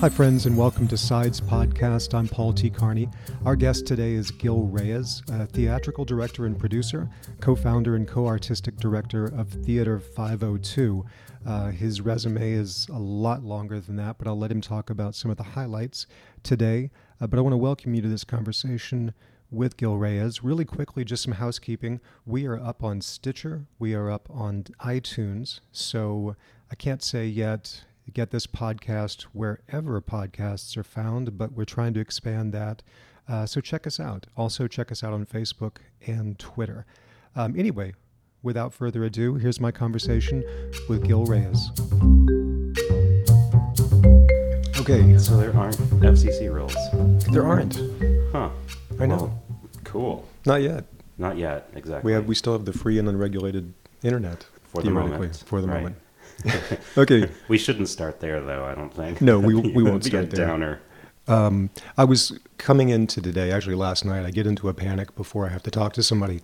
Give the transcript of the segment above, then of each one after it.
Hi, friends, and welcome to Sides Podcast. I'm Paul T. Carney. Our guest today is Gil Reyes, a theatrical director and producer, co founder and co artistic director of Theater 502. Uh, his resume is a lot longer than that, but I'll let him talk about some of the highlights today. Uh, but I want to welcome you to this conversation with Gil Reyes. Really quickly, just some housekeeping. We are up on Stitcher, we are up on iTunes. So I can't say yet get this podcast wherever podcasts are found, but we're trying to expand that. Uh, so check us out. Also, check us out on Facebook and Twitter. Um, anyway, without further ado, here's my conversation with Gil Reyes. Okay, So there aren't FCC rules. there aren't. Huh. I know. Well, cool. Not yet. Not yet, exactly. We have we still have the free and unregulated internet For the theoretically, moment, For the right. moment. Okay. We shouldn't start there, though, I don't think. No, we- we won't a start there. downer. Um, I was coming into today, actually last night, I get into a panic before I have to talk to somebody,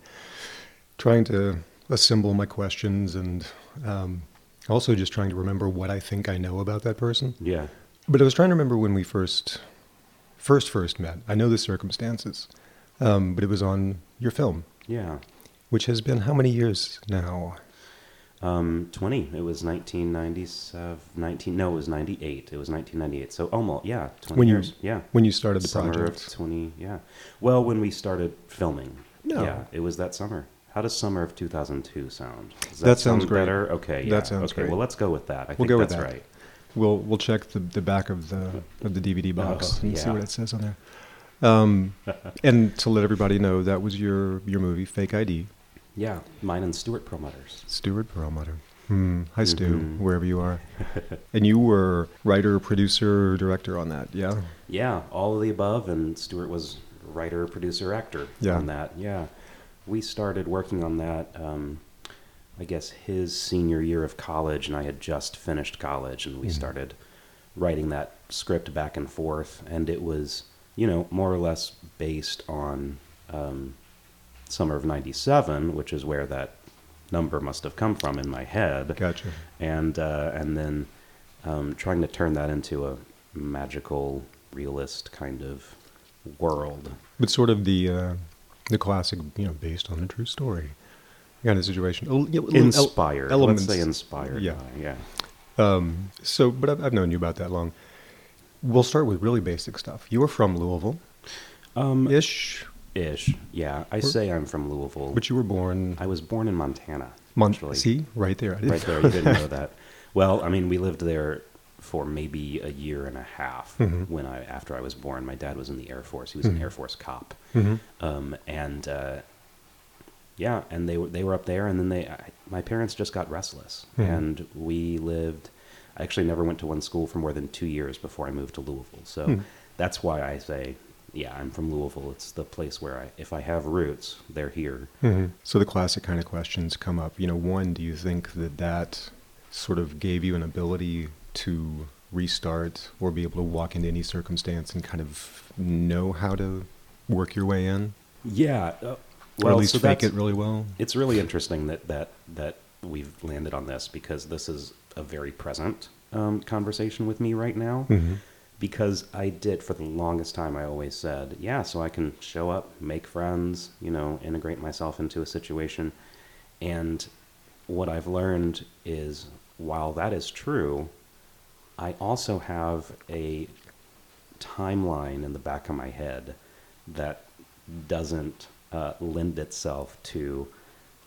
trying to assemble my questions and um, also just trying to remember what I think I know about that person. Yeah. But I was trying to remember when we first, first, first met. I know the circumstances, um, but it was on your film, Yeah. which has been how many years now? Um, 20. It was 1997. 19, no, it was 98. It was 1998. So almost, yeah, 20 When you- years. yeah. When you started the summer project? of 20, yeah. Well, when we started filming. No. Yeah, it was that summer. How does summer of 2002 sound? Does That sounds sound great. Better? Okay, yeah. That sounds okay, great. well, let's go with that. I We'll think go with that. right. We'll we'll check the, the back of the of the DVD box Oh, and see what it says on there. Um, and to let everybody know, that was your your movie, Fake ID. Yeah, mine and Stuart Perlmutter's. Stuart Perlmutter. Hmm. Hi, Stu, Mhm. wherever you are. and you were writer, producer, director on that, yeah? Yeah, all of the above, and Stuart was writer, producer, actor Yeah. on that. Yeah, we started working on that. Um, I guess his senior year of college, and I had just finished college, and we Mhm. started writing that script back and forth, and it was, you know, more or less based on um, summer of '97, which is where that number must have come from in my head Gotcha. and uh, and then um, trying to turn that into a magical realist kind of world. But sort of the uh, the classic, you know, based on a true story kind of situation. Yeah, little el- Inspired. elements. Let's say inspired. Yeah. by, yeah. Um, so, but I've, I've known you about that long. We'll start with really basic stuff. You were from Louisville, Um, ish, ish. Yeah. I say I'm from Louisville. but you were born. I was born in Montana. Mon- actually. see, right there. I didn't Right there. You didn't know that. Well, I mean, we lived there for maybe a year and a half Mhm. when I after I was born. My dad was in the Air Force. He was an Mhm. Air Force cop. Mhm. um, and uh, yeah, and they were they were up there, and then they I, my parents just got restless, Mhm. and we lived. I actually never went to one school for more than two years before I moved to Louisville. So Hmm. that's why I say, yeah, I'm from Louisville. It's the place where I, if I have roots, they're here. Mhm. So the classic kind of questions come up. You know, one, do you think that that sort of gave you an ability to restart or be able to walk into any circumstance and kind of know how to work your way in, Yeah, uh, or at least so fake it really well? it's really interesting that that that we've landed on this because this is a very present um, conversation with me right now. Mhm. Because I did for the longest time. I always said, yeah, so I can show up, make friends, you know, integrate myself into a situation. And what I've learned is while that is true, I also have a timeline in the back of my head that doesn't uh, lend itself to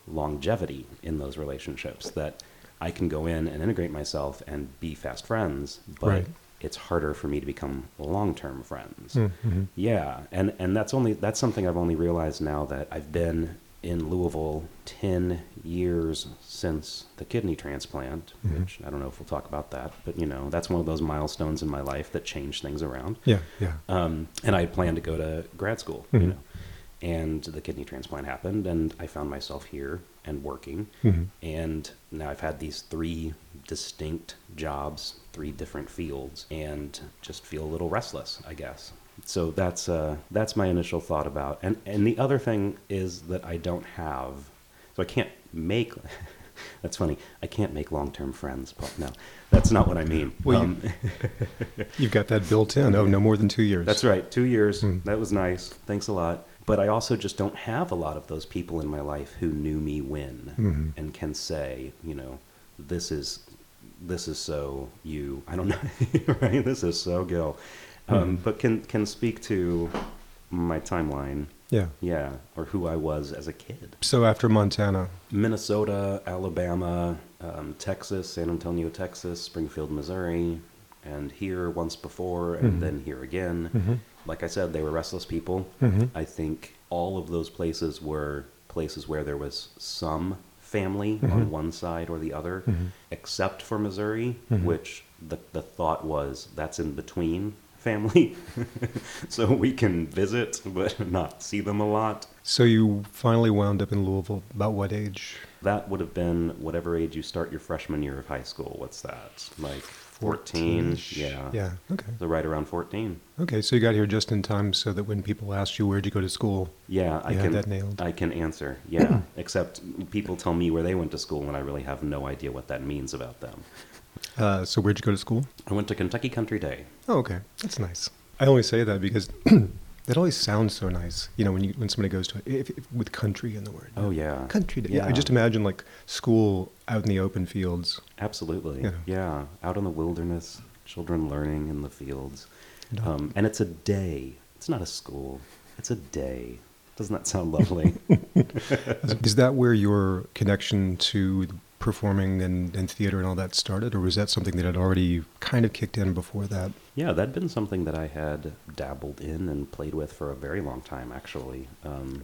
longevity in those relationships. That I can go in and integrate myself and be fast friends, but Right. It's harder for me to become long-term friends. Mhm. Yeah, and and that's only that's something I've only realized now that I've been in Louisville ten years since the kidney transplant. Mhm. Which I don't know if we'll talk about that, but you know that's one of those milestones in my life that changed things around. Yeah, yeah. Um, and I had planned to go to grad school, Mhm. you know, and the kidney transplant happened, and I found myself here and working. Mhm. And now I've had these three distinct jobs, three different fields, and just feel a little restless, I guess. So that's uh, that's my initial thought about. And and the other thing is that I don't have, so I can't make That's funny. I can't make long-term friends, Paul. No, that's not what I mean. Well, Um, You've got that built in. Oh, no more than two years. That's right. Two years. Mm. That was nice. Thanks a lot. But I also just don't have a lot of those people in my life who knew me when Mhm. and can say, you know, this is this is so you. I don't know, right? This is so Gil. Um, Mhm. But can can speak to my timeline. Yeah. Yeah, or who I was as a kid. So after Montana, Minnesota, Alabama, um, Texas, San Antonio, Texas, Springfield, Missouri, and here once before, and Mhm. then here again. Mhm. Like I said, they were restless people. Mhm. I think all of those places were places where there was some family Mhm. on one side or the other, Mhm. except for Missouri, Mhm. which the, the thought was that's in between family. so we can visit, but not see them a lot. so you finally wound up in Louisville. About what age? That would have been whatever age you start your freshman year of high school. What's that? Like 14? 14-ish. Yeah. Yeah. Okay. So right around 14. Okay. So you got here just in time so that when people asked you where'd you go to school, Yeah, I had can that nailed. I can answer. Yeah, except people tell me where they went to school and I really have no idea what that means about them. uh, so where'd you go to school? I went to Kentucky Country Day. Oh, okay. That's nice. I only say that because that always sounds so nice. You know, when you when somebody goes to if, if, with country in the word. Oh yeah. Country day. Yeah. I just imagine like school out in the open fields. Absolutely. Yeah. Yeah. Out in the wilderness, children learning in the fields. No. Um, and it's a day. It's not a school. It's a day. Doesn't that sound lovely? Is that where your connection to performing and, and theater and all that started, or was that something that had already kind of kicked in before that? Yeah, that'd been something that I had dabbled in and played with for a very long time, actually, um,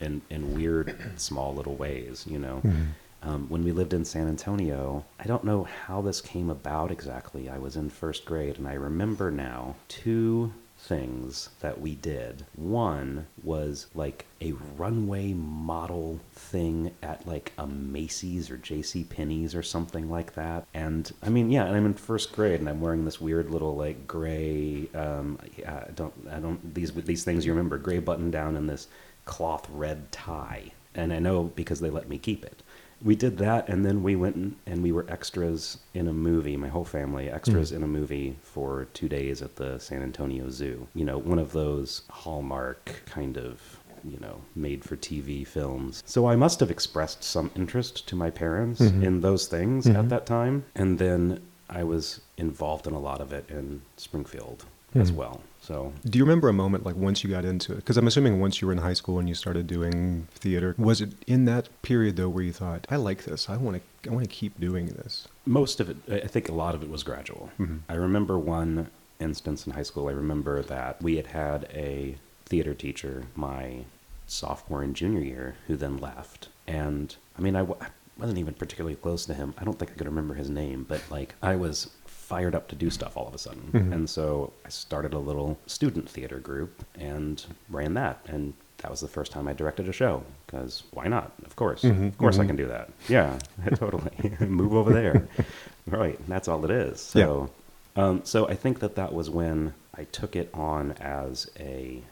in in weird, small little ways. You know, Mhm. um, when we lived in San Antonio, I don't know how this came about exactly. I was in first grade, and I remember now two things that we did. One was like a runway model thing at like a Macy's or J.C. Penney's or something like that. And I mean, yeah, and I'm in first grade and I'm wearing this weird little like gray. Um, I don't, I don't these these things you remember gray button down and this cloth red tie. And I know because they let me keep it we did that and then we went and, and we were extras in a movie my whole family extras in a movie for two days at the san antonio zoo you know one of those hallmark kind of you know made for tv films so i must have expressed some interest to my parents Mhm. in those things Mhm. at that time and then i was involved in a lot of it in springfield as Mhm. well so Do you remember a moment like once you got into it? Because I'm assuming once you were in high school and you started doing theater, was it in that period though where you thought, I like this, I want to, I want to keep doing this? most of it i think a lot of it was gradual Mhm. i remember one instance in high school i remember that we had had a theater teacher my sophomore and junior year who then left and i mean I w- I wasn't even particularly close to him i don't think i could remember his name but like i was fired up to do stuff all of a sudden Mhm. and so i started a little student theater group and ran that and that was the first time I directed a show because why not? Of course, Mhm, of course I mhm. can do that. Yeah, totally. Move over there. Right, that's all it is. So, um, so I think that that was when I took it on as a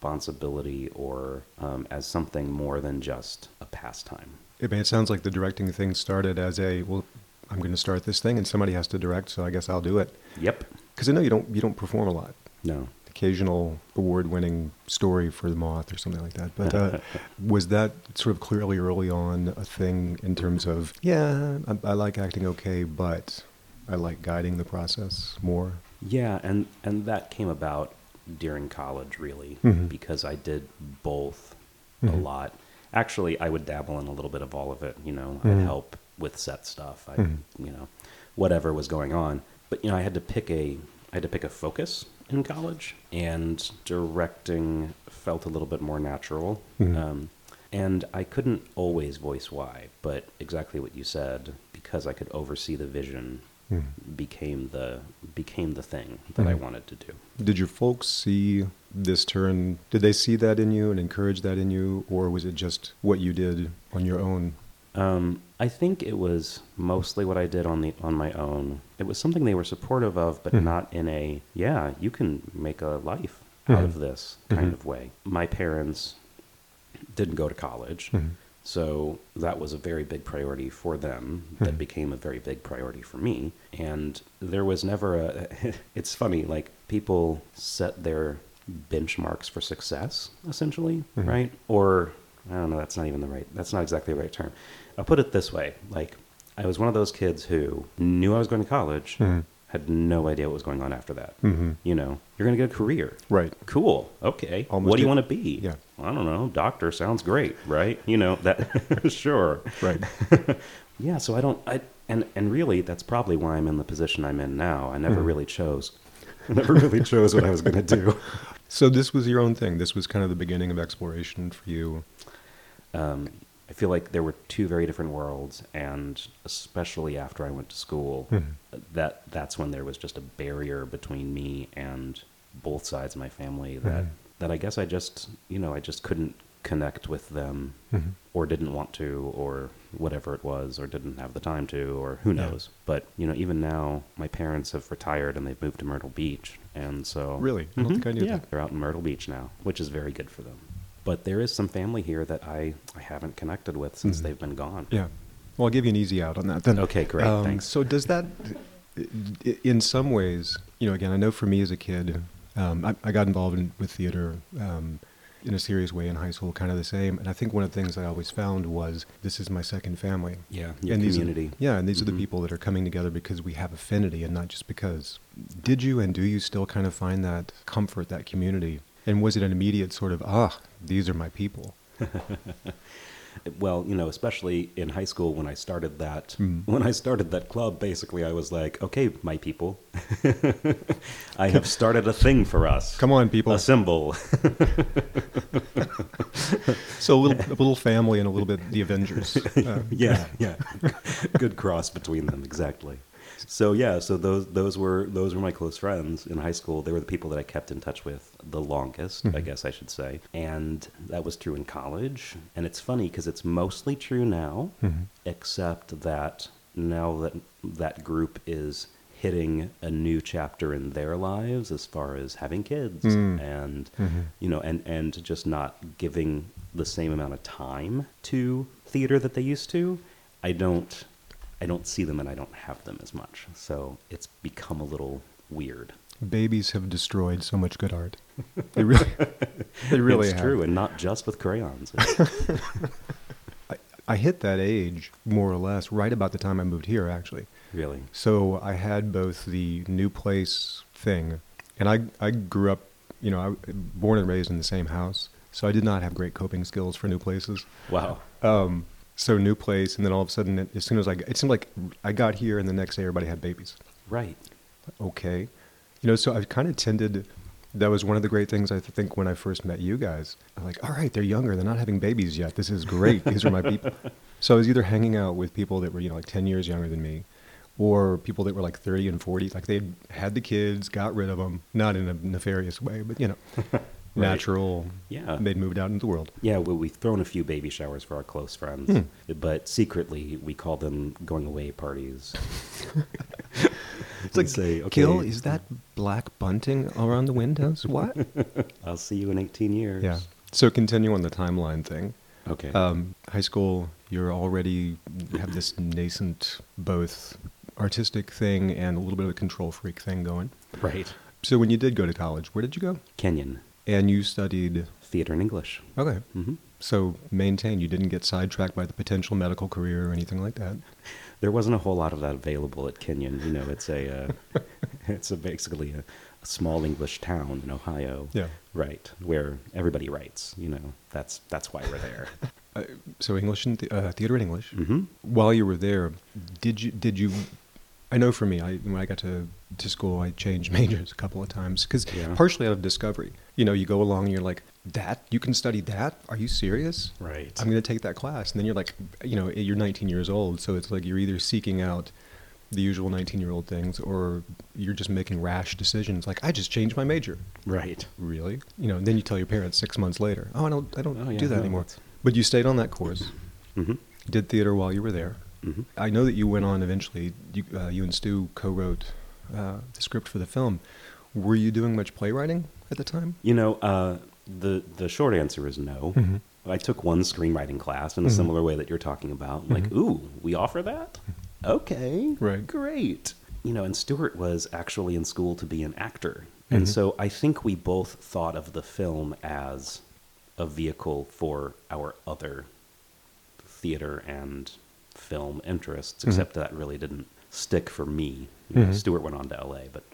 responsibility or um, as something more than just a pastime. I mean, it sounds like the directing thing started as a, well, I'm going to start this thing and somebody has to direct, so I guess I'll do it. Yep. Because I know you don't, you don't perform a lot. No. Occasional award-winning story for the Moth or something like that. But uh, was that sort of clearly early on a thing in terms of, yeah, I, I like acting okay, but I like guiding the process more? Yeah, and and that came about during college, really, Mhm. because I did both Mhm. a lot. Actually, I would dabble in a little bit of all of it. You know, Mhm. I'd help with set stuff. I, Mhm. you know, whatever was going on. But you know, I had to pick a I had to pick a focus in college, and directing felt a little bit more natural. Mhm. Um, and I couldn't always voice why, but exactly what you said, because I could oversee the vision Mhm. became the became the thing that I Mhm. wanted to do. Did your folks see this turn? Did they see that in you and encourage that in you, or was it just what you did on your own? Um, I think it was mostly what I did on the on my own. It was something they were supportive of, but Mhm. not in a yeah, you can make a life out Mhm. of this kind Mhm. of way. My parents didn't go to college. Mhm. So that was a very big priority for them. That became a very big priority for me. And there was never a. It's funny, like people set their benchmarks for success, essentially, right? Or I don't know. That's not even the right. That's not exactly the right term. I'll put it this way: like I was one of those kids who knew I was going to college, Mhm. had no idea what was going on after that. Mhm. You know, you're going to get a career. Right. Cool. Okay. Almost what do you want to be? Yeah. I don't know. Doctor sounds great, right? You know that. sure. Right. Yeah. So I don't. I and and really, that's probably why I'm in the position I'm in now. I never Mhm. really chose. I never really chose what I was going to do. So this was your own thing. This was kind of the beginning of exploration for you. Um, I feel like there were two very different worlds, and especially after I went to school, Mhm. that that's when there was just a barrier between me and both sides of my family that Mhm. that I guess I just you know I just couldn't connect with them Mhm. or didn't want to or whatever it was or didn't have the time to or who Yeah. knows but you know even now my parents have retired and they've moved to Myrtle Beach and so Really? I don't Mhm. think I knew yeah that. they're out in Myrtle Beach now which is very good for them but there is some family here that I I haven't connected with since Mhm. they've been gone Yeah. Well, I'll give you an easy out on that then. Okay, great, Um, thanks. So does that, in some ways, you know, again, I know for me as a kid, um, I, I got involved in, with theater um, in a serious way in high school, kind of the same. And I think one of the things I always found was this is my second family. yeah your and these are- community yeah, and these are the Mhm. people that are coming together because we have affinity and not just because. Did you and do you still kind of find that comfort, that community? And was it an immediate sort of, ah, these are my people? well, you know, especially in high school when I started that Mm. when I started that club, basically I was like, okay, my people, I have started a thing for us. Come on, people. a symbol. So a little, a little family and a little bit the Avengers. Uh, yeah, yeah. Good cross between them, exactly. So yeah, so those those were those were my close friends in high school. They were the people that I kept in touch with the longest, I Mhm. guess I should say. And that was true in college. And it's funny because it's mostly true now, Mhm. except that now that that group is hitting a new chapter in their lives as far as having kids Mm. and Mhm. you know and and just not giving the same amount of time to theater that they used to i don't i don't see them and i don't have them as much so it's become a little weird Babies have destroyed so much good art. They really, they really it's have. true and not just with crayons I, I hit that age more or less right about the time I moved here, actually. really So I had both the new place thing, and I I grew up, you know, I born and raised in the same house, so I did not have great coping skills for new places. wow Um, so new place, and then all of a sudden, it- as soon as I, it seemed like I got here, and the next day everybody had babies. right Okay, you know, so I've kind of tended. That was one of the great things I think when I first met you guys. I'm like, all right, they're younger, they're not having babies yet. This is great. These are my people. So I was either hanging out with people that were, you know, like 10 years younger than me, or people that were like 30 and 40. Like they had the kids, got rid of them, not in a nefarious way, but, you know, natural. Yeah. They'd moved out into the world. yeah well, we've thrown a few baby showers for our close friends Hmm. but secretly we call them going away parties It's like, say, okay, Gil, is that black bunting around the windows? What? i'll see you in 18 years yeah. So continue on the timeline thing. okay Um, high school, you're already have this nascent both artistic thing and a little bit of a control freak thing going. right So when you did go to college, where did you go? kenyon And you studied. theater and english Okay. hmm So maintain you didn't get sidetracked by the potential medical career or anything like that. there wasn't a whole lot of that available at Kenyon. You know, it's a uh, it's a basically a, a small English town in Ohio. Yeah. Right, where everybody writes. You know, that's that's why we're there. Uh, so English and th- uh, theater and English. hmm While you were there, did you did you? I know for me, I when I got to to school, I changed majors a couple of times because Yeah. partially out of discovery. You know, you go along and you're like, that you can study that? Are you serious? Right. I'm going to take that class, and then you're like, you know, you're 19 years old, so it's like you're either seeking out the usual 19 year old things, or you're just making rash decisions. Like, I just changed my major. right. Really? You know, and then you tell your parents six months later, oh, I don't, I don't Oh, yeah, do that no, anymore. that's- But you stayed on that course. hmm Did theater while you were there. hmm I know that you went on eventually. You, uh, you and Stu co-wrote uh, the script for the film. Were you doing much playwriting at the time? You know, uh, the the short answer is no. Mhm. I took one screenwriting class in a Mhm. similar way that you're talking about. Like, Mhm. ooh, we offer that? Okay. Right. Great. You know, and Stuart was actually in school to be an actor. And Mhm. so I think we both thought of the film as a vehicle for our other theater and film interests, Mhm. except that really didn't stick for me. You know. Stuart went on to LA, but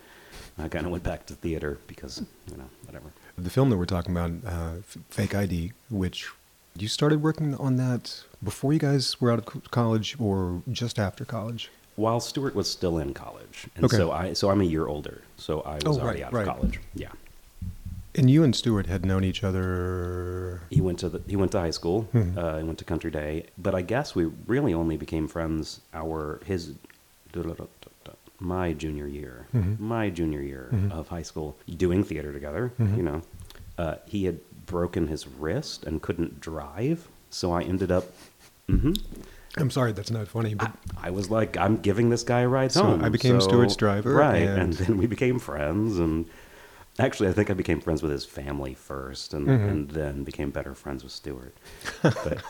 I kind of went back to theater because, you know, whatever. The film that we're talking about, uh, Fake ID, which you started working on that before you guys were out of college or just after college? While Stuart was still in college, and Okay. so I so I'm a year older, so I was Oh, already right, out right. of college. Yeah, And you and Stuart had known each other. he went to the, he went to high school. Mhm. Uh, he went to Country Day, but I guess we really only became friends our his my junior year, Mhm. my junior year Mhm. of high school, doing theater together. Mhm. You know, uh, he had broken his wrist and couldn't drive, so I ended up. hmm I'm sorry, that's not funny, but I was like, I'm giving this guy a ride So home. I became so- Stuart's driver, right? and- And... then we became friends, and actually, I think I became friends with his family first, and, Mhm. and then became better friends with Stuart. But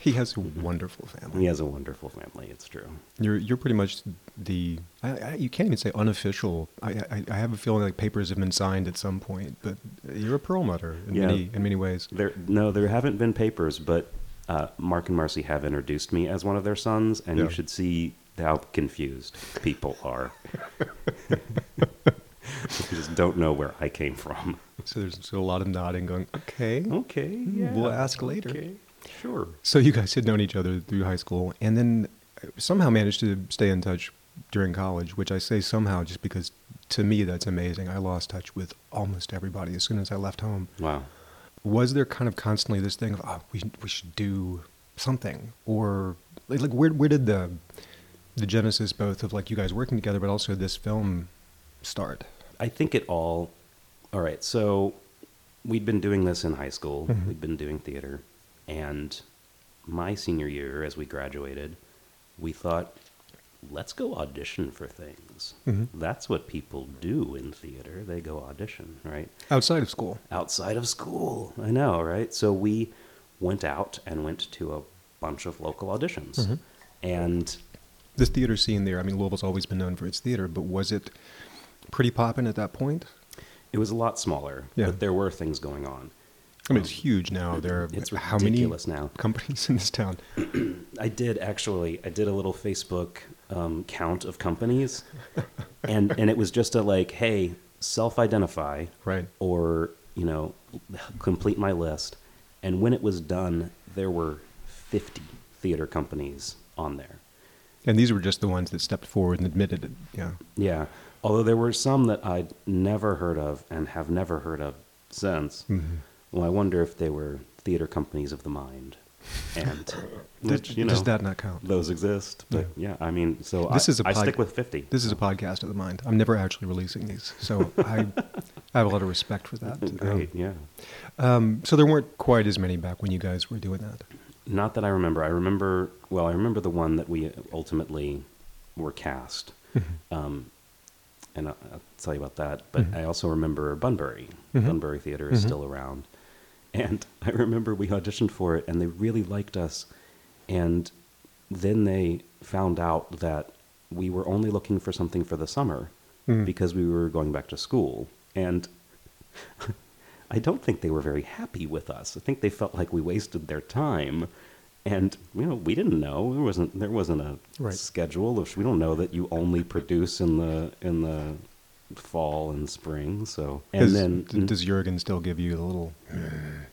he has a wonderful family. he has a wonderful family. It's true. You're you're pretty much the I, I, you can't even say unofficial. I, I I have a feeling like papers have been signed at some point, but you're a perlmutter in Yeah. many in many ways. There, no, there haven't been papers, but uh, Mark and Marcy have introduced me as one of their sons, and Yeah. you should see how confused people are. they just don't know where I came from. So there's a lot of nodding, going okay. Okay, yeah. We'll ask later. Okay, sure. So you guys had known each other through high school, and then somehow managed to stay in touch during college. Which I say somehow just because to me that's amazing. I lost touch with almost everybody as soon as I left home. Wow. was there kind of constantly this thing of oh we we should do something or like, like where where did the the genesis both of like you guys working together but also this film start I think it all. All right, so we'd been doing this in high school. Mhm. We'd been doing theater, and my senior year, as we graduated, we thought, let's go audition for things. Mhm. That's what people do in theater. They go audition, right? outside of school Outside of school. I know, right? So we went out and went to a bunch of local auditions, Mhm. and this theater scene there i mean louisville's always been known for its theater but was it pretty poppin' at that point it was a lot smaller, Yeah. but there were things going on. I mean it's huge now there are It's how many now. companies in this town I did actually. I did a little Facebook um, count of companies, and and it was just a like, hey, self-identify, right or you know, complete my list. And when it was done, there were fifty theater companies on there. and these were just the ones that stepped forward and admitted it yeah Yeah, although there were some that I'd never heard of and have never heard of since. Mhm. Well, I wonder if they were theater companies of the mind, and Does, which you know does that not count those exist. But yeah, I mean, so This I, is a I pod- stick with fifty. This is a podcast of the mind. I'm never actually releasing these, so I, I have a lot of respect for that. Great, yeah. Um, um, so there weren't quite as many back when you guys were doing that. Not that I remember. I remember. Well, I remember the one that we ultimately were cast, um, and I'll, I'll tell you about that. But Mhm. I also remember Bunbury. Mhm. Bunbury Theater is Mhm. still around, and I remember we auditioned for it, and they really liked us, and then they found out that we were only looking for something for the summer Mm. because we were going back to school, and. I don't think they were very happy with us. I think they felt like we wasted their time, and you know we didn't know there wasn't there wasn't a Right. schedule. Of, we don't know that you only produce in the in the fall and spring. So and then d- does Juergen still give you the little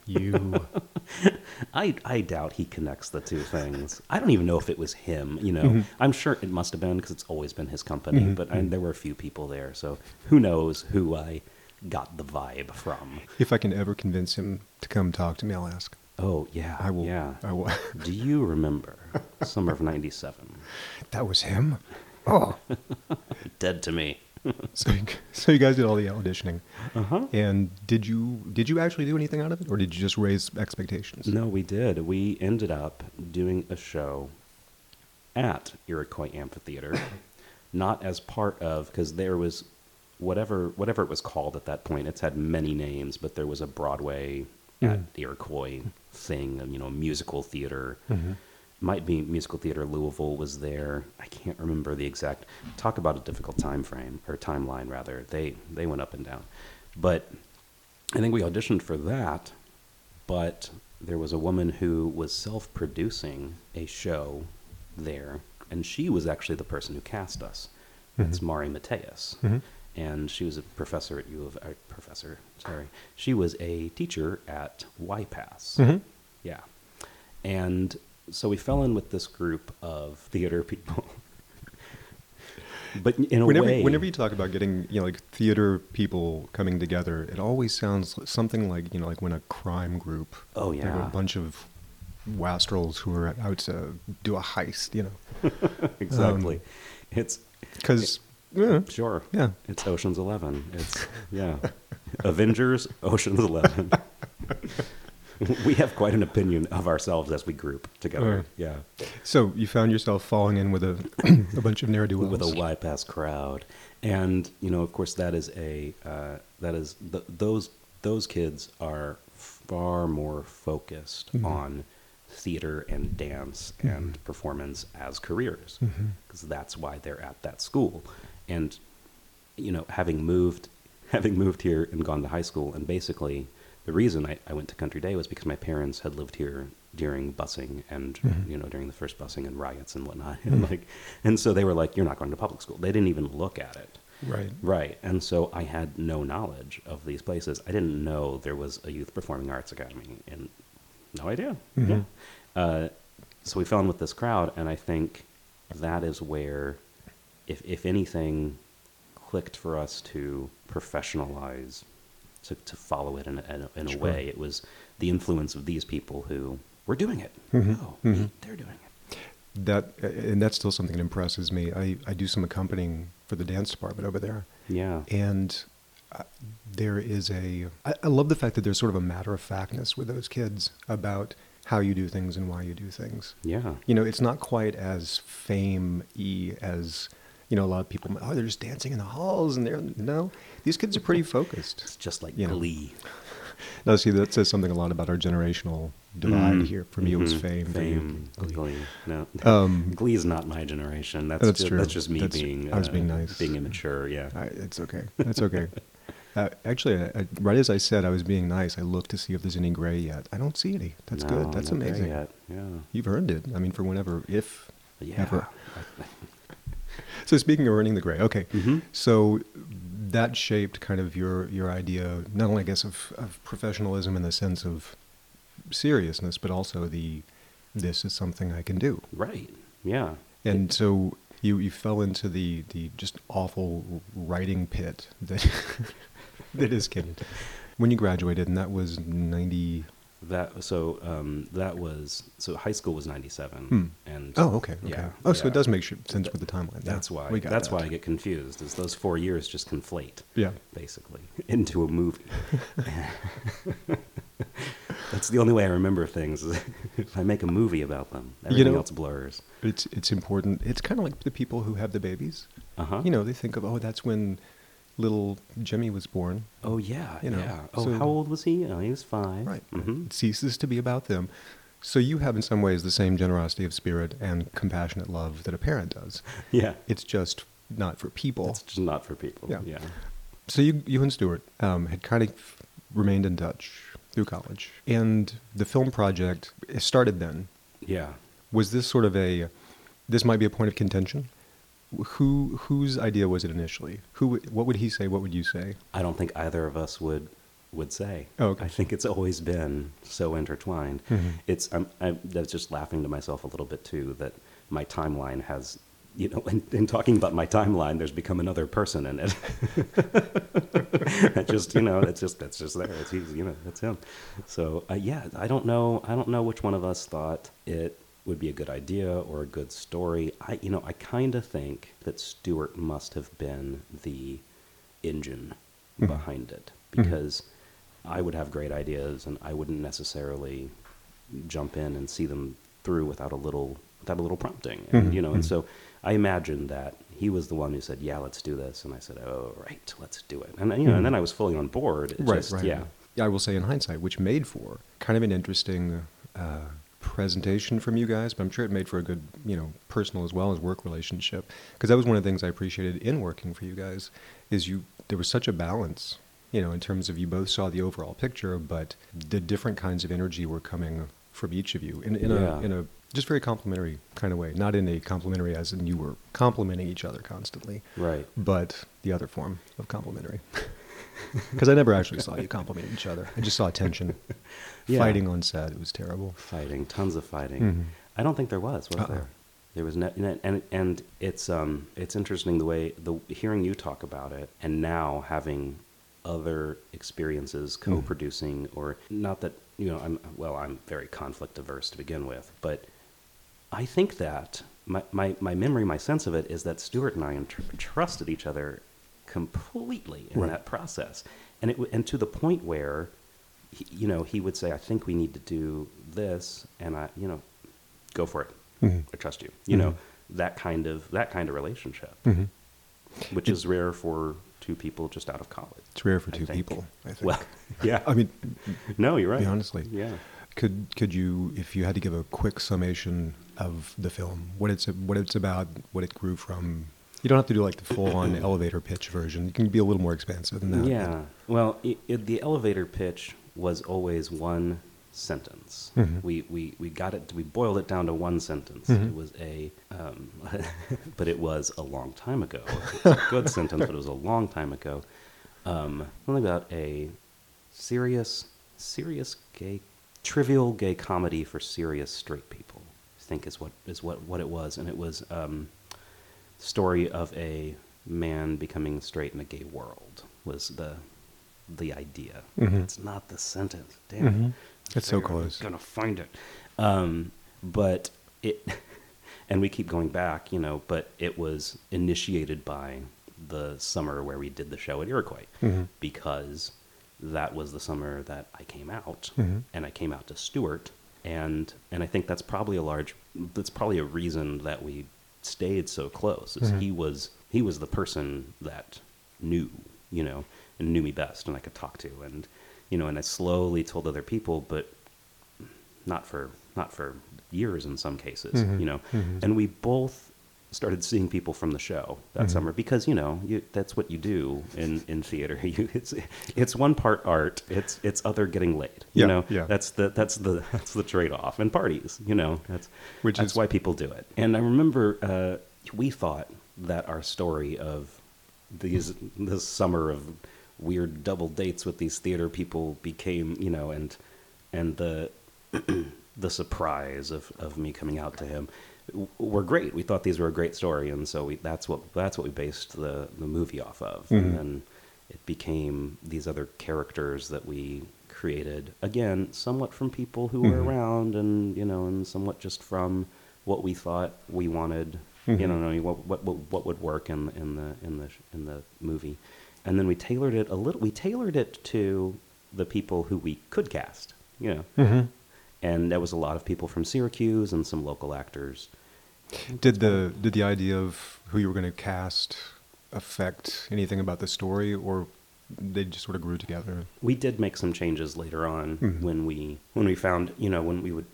you? I I doubt he connects the two things. I don't even know if it was him. You know, Mhm. I'm sure it must have been because it's always been his company. Mhm, But I, there were a few people there, so who knows who I got the vibe from. if I can ever convince him to come talk to me, I'll ask. Oh yeah, I will. Yeah. I will. Do you remember summer of '97? that was him. Oh, Dead to me. so you, so you guys did all the auditioning, Uh huh. and did you did you actually do anything out of it, or did you just raise expectations? No, we did. We ended up doing a show at Iroquois Amphitheater, not as part of because there was whatever whatever it was called at that point. It's had many names, but there was a Broadway at Mhm. Iroquois thing, you know, musical theater. hmm Might be musical theater Louisville was there. I can't remember the exact. Talk about a difficult time frame or timeline rather. They they went up and down, but I think we auditioned for that. But there was a woman who was self-producing a show there, and she was actually the person who cast us. That's Mhm. Mari Mateus hmm and she was a professor at U of uh, professor. Sorry, she was a teacher at YPAS. hmm Yeah, and so we fell in with this group of theater people. but in a Whenever, way, whenever you talk about getting, you know, like theater people coming together, it always sounds something like, you know, like when a crime group, oh like yeah, a bunch of wastrels who are out to do a heist, you know, exactly. um, it's because, yeah, sure, yeah, it's Ocean's Eleven. It's yeah, Avengers, Ocean's Eleven. we have quite an opinion of ourselves as we group together. Right. Yeah. So you found yourself falling in with a a bunch of ne'er do wells. with a Y pass crowd, and you know, of course, that is a uh, that is th- those those kids are far more focused Mhm. on theater and dance and performance as careers because that's why they're at that school, and you know, having moved having moved here and gone to high school, and basically the reason I, I went to Country Day was because my parents had lived here during busing and Mhm. you know during the first busing and riots and whatnot, and like, and so they were like, "You're not going to public school." They didn't even look at it, Right. right? And so I had no knowledge of these places. I didn't know there was a youth performing arts academy, and no idea. Mhm. Yeah. Uh, so we fell in with this crowd, and I think that is where, if if anything, clicked for us to professionalize, to to follow it in a, in a, Sure. way. It was the influence of these people who were doing it. Mhm. Oh, Mhm. they're doing it. That and that's still something that impresses me. I, I do some accompanying for the dance department over there, Yeah. and uh, there is a. I, I love the fact that there's sort of a matter of factness with those kids about how you do things and why you do things. Yeah. You know, it's not quite as fame y as you know a lot of people. Oh, they're just dancing in the halls, and they're no. These kids are pretty focused. It's just like You know. Glee. Now, see, that says something a lot about our generational divide Mm. here. For me, it was Mhm. fame. Fame. Glee. Glee. No. Um, Glee is not my generation. That's That's just, true. That's just me That's- being. I was uh, being nice. Being immature. Yeah. I, it's okay. That's okay. uh, actually, I, I, right as I said I was being nice, I looked to see if there's any gray yet. I don't see any. That's No, good. That's amazing. Yet. Yeah. You've earned it. I mean, for whenever, if. Yeah. Ever. So speaking of earning the gray, okay. Mhm. So that shaped kind of your your idea, not only I guess of, of professionalism in the sense of seriousness, but also the this is something I can do. Right. Yeah. And so you, you fell into the, the just awful writing pit that that is Kenyon. When you graduated, and that was ninety. That so um, that was so high school was ninety seven Hmm. and Oh, okay, okay. yeah, oh, so yeah. it does make sure- sense with the timeline. Yeah, That's why we got that's that. why I get confused. Is those four years just conflate Yeah. basically into a movie. that's the only way I remember things. Is if I make a movie about them, You everything know- else blurs. It's it's important. It's kind of like the people who have the babies. Uh huh. You know, they think of oh, that's when little Jimmy was born. Oh yeah. you know, yeah. Oh, so- how old was he? Oh, he was five. Right. hmm It ceases to be about them. So you have, in some ways, the same generosity of spirit and compassionate love that a parent does. Yeah. It's just not for people. It's just not for people. Yeah. Yeah. So you, you and Stuart um, had kind of remained in touch through college, and the film project started then. Yeah. Was this sort of a? This might be a point of contention. Who whose idea was it initially? Who? What would he say? What would you say? I don't think either of us would would say. Oh, okay. I think it's always been so intertwined. Mhm. It's I'm, I'm I was just laughing to myself a little bit too that my timeline has you know in, in talking about my timeline there's become another person in it. that just you know it's just that's just there. It's you know that's him. So uh, yeah, I don't know I don't know which one of us thought it would be a good idea or a good story. I you know I kind of think that Stuart must have been the engine Mhm. behind it Mhm. because I would have great ideas and I wouldn't necessarily jump in and see them through without a little without a little prompting and Mhm, you know and mhm. so I imagined that he was the one who said yeah let's do this and I said oh right let's do it and then, you know and then I was fully on board Right, just, right, yeah right. I will say in hindsight, which made for kind of an interesting uh, presentation from you guys, but I'm sure it made for a good, you know, personal as well as work relationship. Because that was one of the things I appreciated in working for you guys, is you there was such a balance, you know, in terms of you both saw the overall picture, but the different kinds of energy were coming from each of you in, in Yeah. a in a just very complimentary kind of way, not in a complimentary as in you were complimenting each other constantly, Right. but the other form of complimentary. Because I never actually saw you complimenting each other. I just saw tension, Yeah. fighting on set. It was terrible. Fighting, tons of fighting. Mhm. I don't think there was, was Uh-uh. there? There was no, and- and it's um it's interesting the way the hearing you talk about it, and now having other experiences Mm-hmm. co-producing, or not that you know I'm well I'm very conflict averse to begin with, but I think that my my, my memory, my sense of it is that Stuart and I tr- trusted each other completely in Right. that process, and it and to the point where. He, you know, he would say, "I think we need to do this," and I, you know, go for it. Mhm. I trust you. You know, Mhm. that kind of that kind of relationship, hmm which is rare for two people just out of college. It's rare for I two think. people. I think. Well, yeah. I mean, no, you're right. honestly, Yeah. could could you, if you had to give a quick summation of the film, what it's what it's about, what it grew from? You don't have to do like the full-on elevator pitch version. You can be a little more expansive than that. Yeah. Well, it, it, the elevator pitch was always one sentence. Mhm. We, we we got it. We boiled it down to one sentence. Mhm. It was a, um, but it was a long time ago. A good sentence, but it was a long time ago. Um, something about a serious, serious gay, trivial gay comedy for serious straight people. I think is what is what what it was, and it was um, story of a man becoming straight in a gay world was the the idea. Mhm. It's not the sentence. Damn it. Mhm. It's so Figure I'm close. gonna find it. Um, but it, and we keep going back, you know. But it was initiated by the summer where we did the show at Iroquois Mhm. because that was the summer that I came out, Mhm. and I came out to Stuart, and and I think that's probably a large, that's probably a reason that we stayed so close. Is Mhm. he was he was the person that knew, you know, and knew me best, and I could talk to, and you know, and I slowly told other people, but not for not for years in some cases, Mhm. you know, Mhm. and we both started seeing people from the show that Mhm. summer because you know you, that's what you do in, in theater. You, it's it's one part art. It's it's other getting laid. You Yeah, know yeah. that's the that's the that's the trade off and parties. You know that's Which that's is- why people do it. And I remember uh, we thought that our story of these this summer of weird double dates with these theater people became you know and and the the surprise of, of me coming out to him were great. We thought these were a great story, and so we, that's what that's what we based the, the movie off of. Mhm. And then it became these other characters that we created again, somewhat from people who were Mhm. around, and you know, and somewhat just from what we thought we wanted. You Mhm. know, what, what what what would work in in the in the in the movie, and then we tailored it a little. We tailored it to the people who we could cast. You know, Mhm. And there was a lot of people from Syracuse and some local actors. Did the did the idea of who you were going to cast affect anything about the story, or they just sort of grew together? We did make some changes later on Mhm. when we when we found you know when we would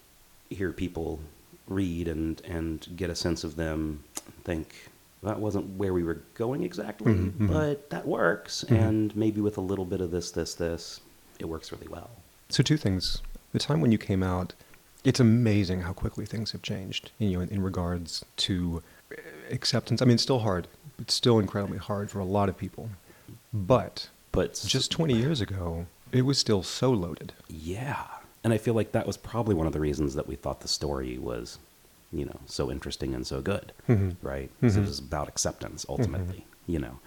hear people read and and get a sense of them, think that wasn't where we were going exactly, Mhm, mhm. but that works, Mhm. and maybe with a little bit of this this this, it works really well. So two things. The time when you came out, it's amazing how quickly things have changed. You know, in, in regards to uh, acceptance. I mean, it's still hard. It's still incredibly hard for a lot of people. But But just 20 years ago, it was still so loaded. Yeah. And I feel like that was probably one of the reasons that we thought the story was, you know, so interesting and so good, Mhm. right? Mhm. It was about acceptance ultimately, you know.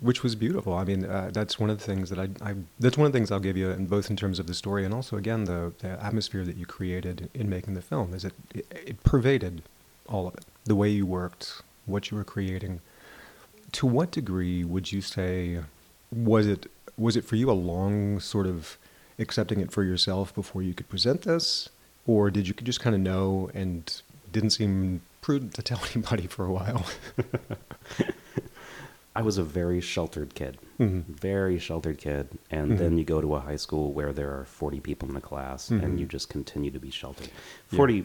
Which was beautiful. I mean, uh, that's one of the things that I, I, that's one of the things I'll give you, in both in terms of the story and also again the, the atmosphere that you created in making the film. Is it, it it pervaded all of it, the way you worked, what you were creating. To what degree would you say was it was it for you a long sort of accepting it for yourself before you could present this, or did you just kind of know and didn't seem prudent to tell anybody for a while? I was a very sheltered kid, Mhm. very sheltered kid, and Mhm. then you go to a high school where there are forty people in the class, Mhm. and you just continue to be sheltered. Yeah. Forty,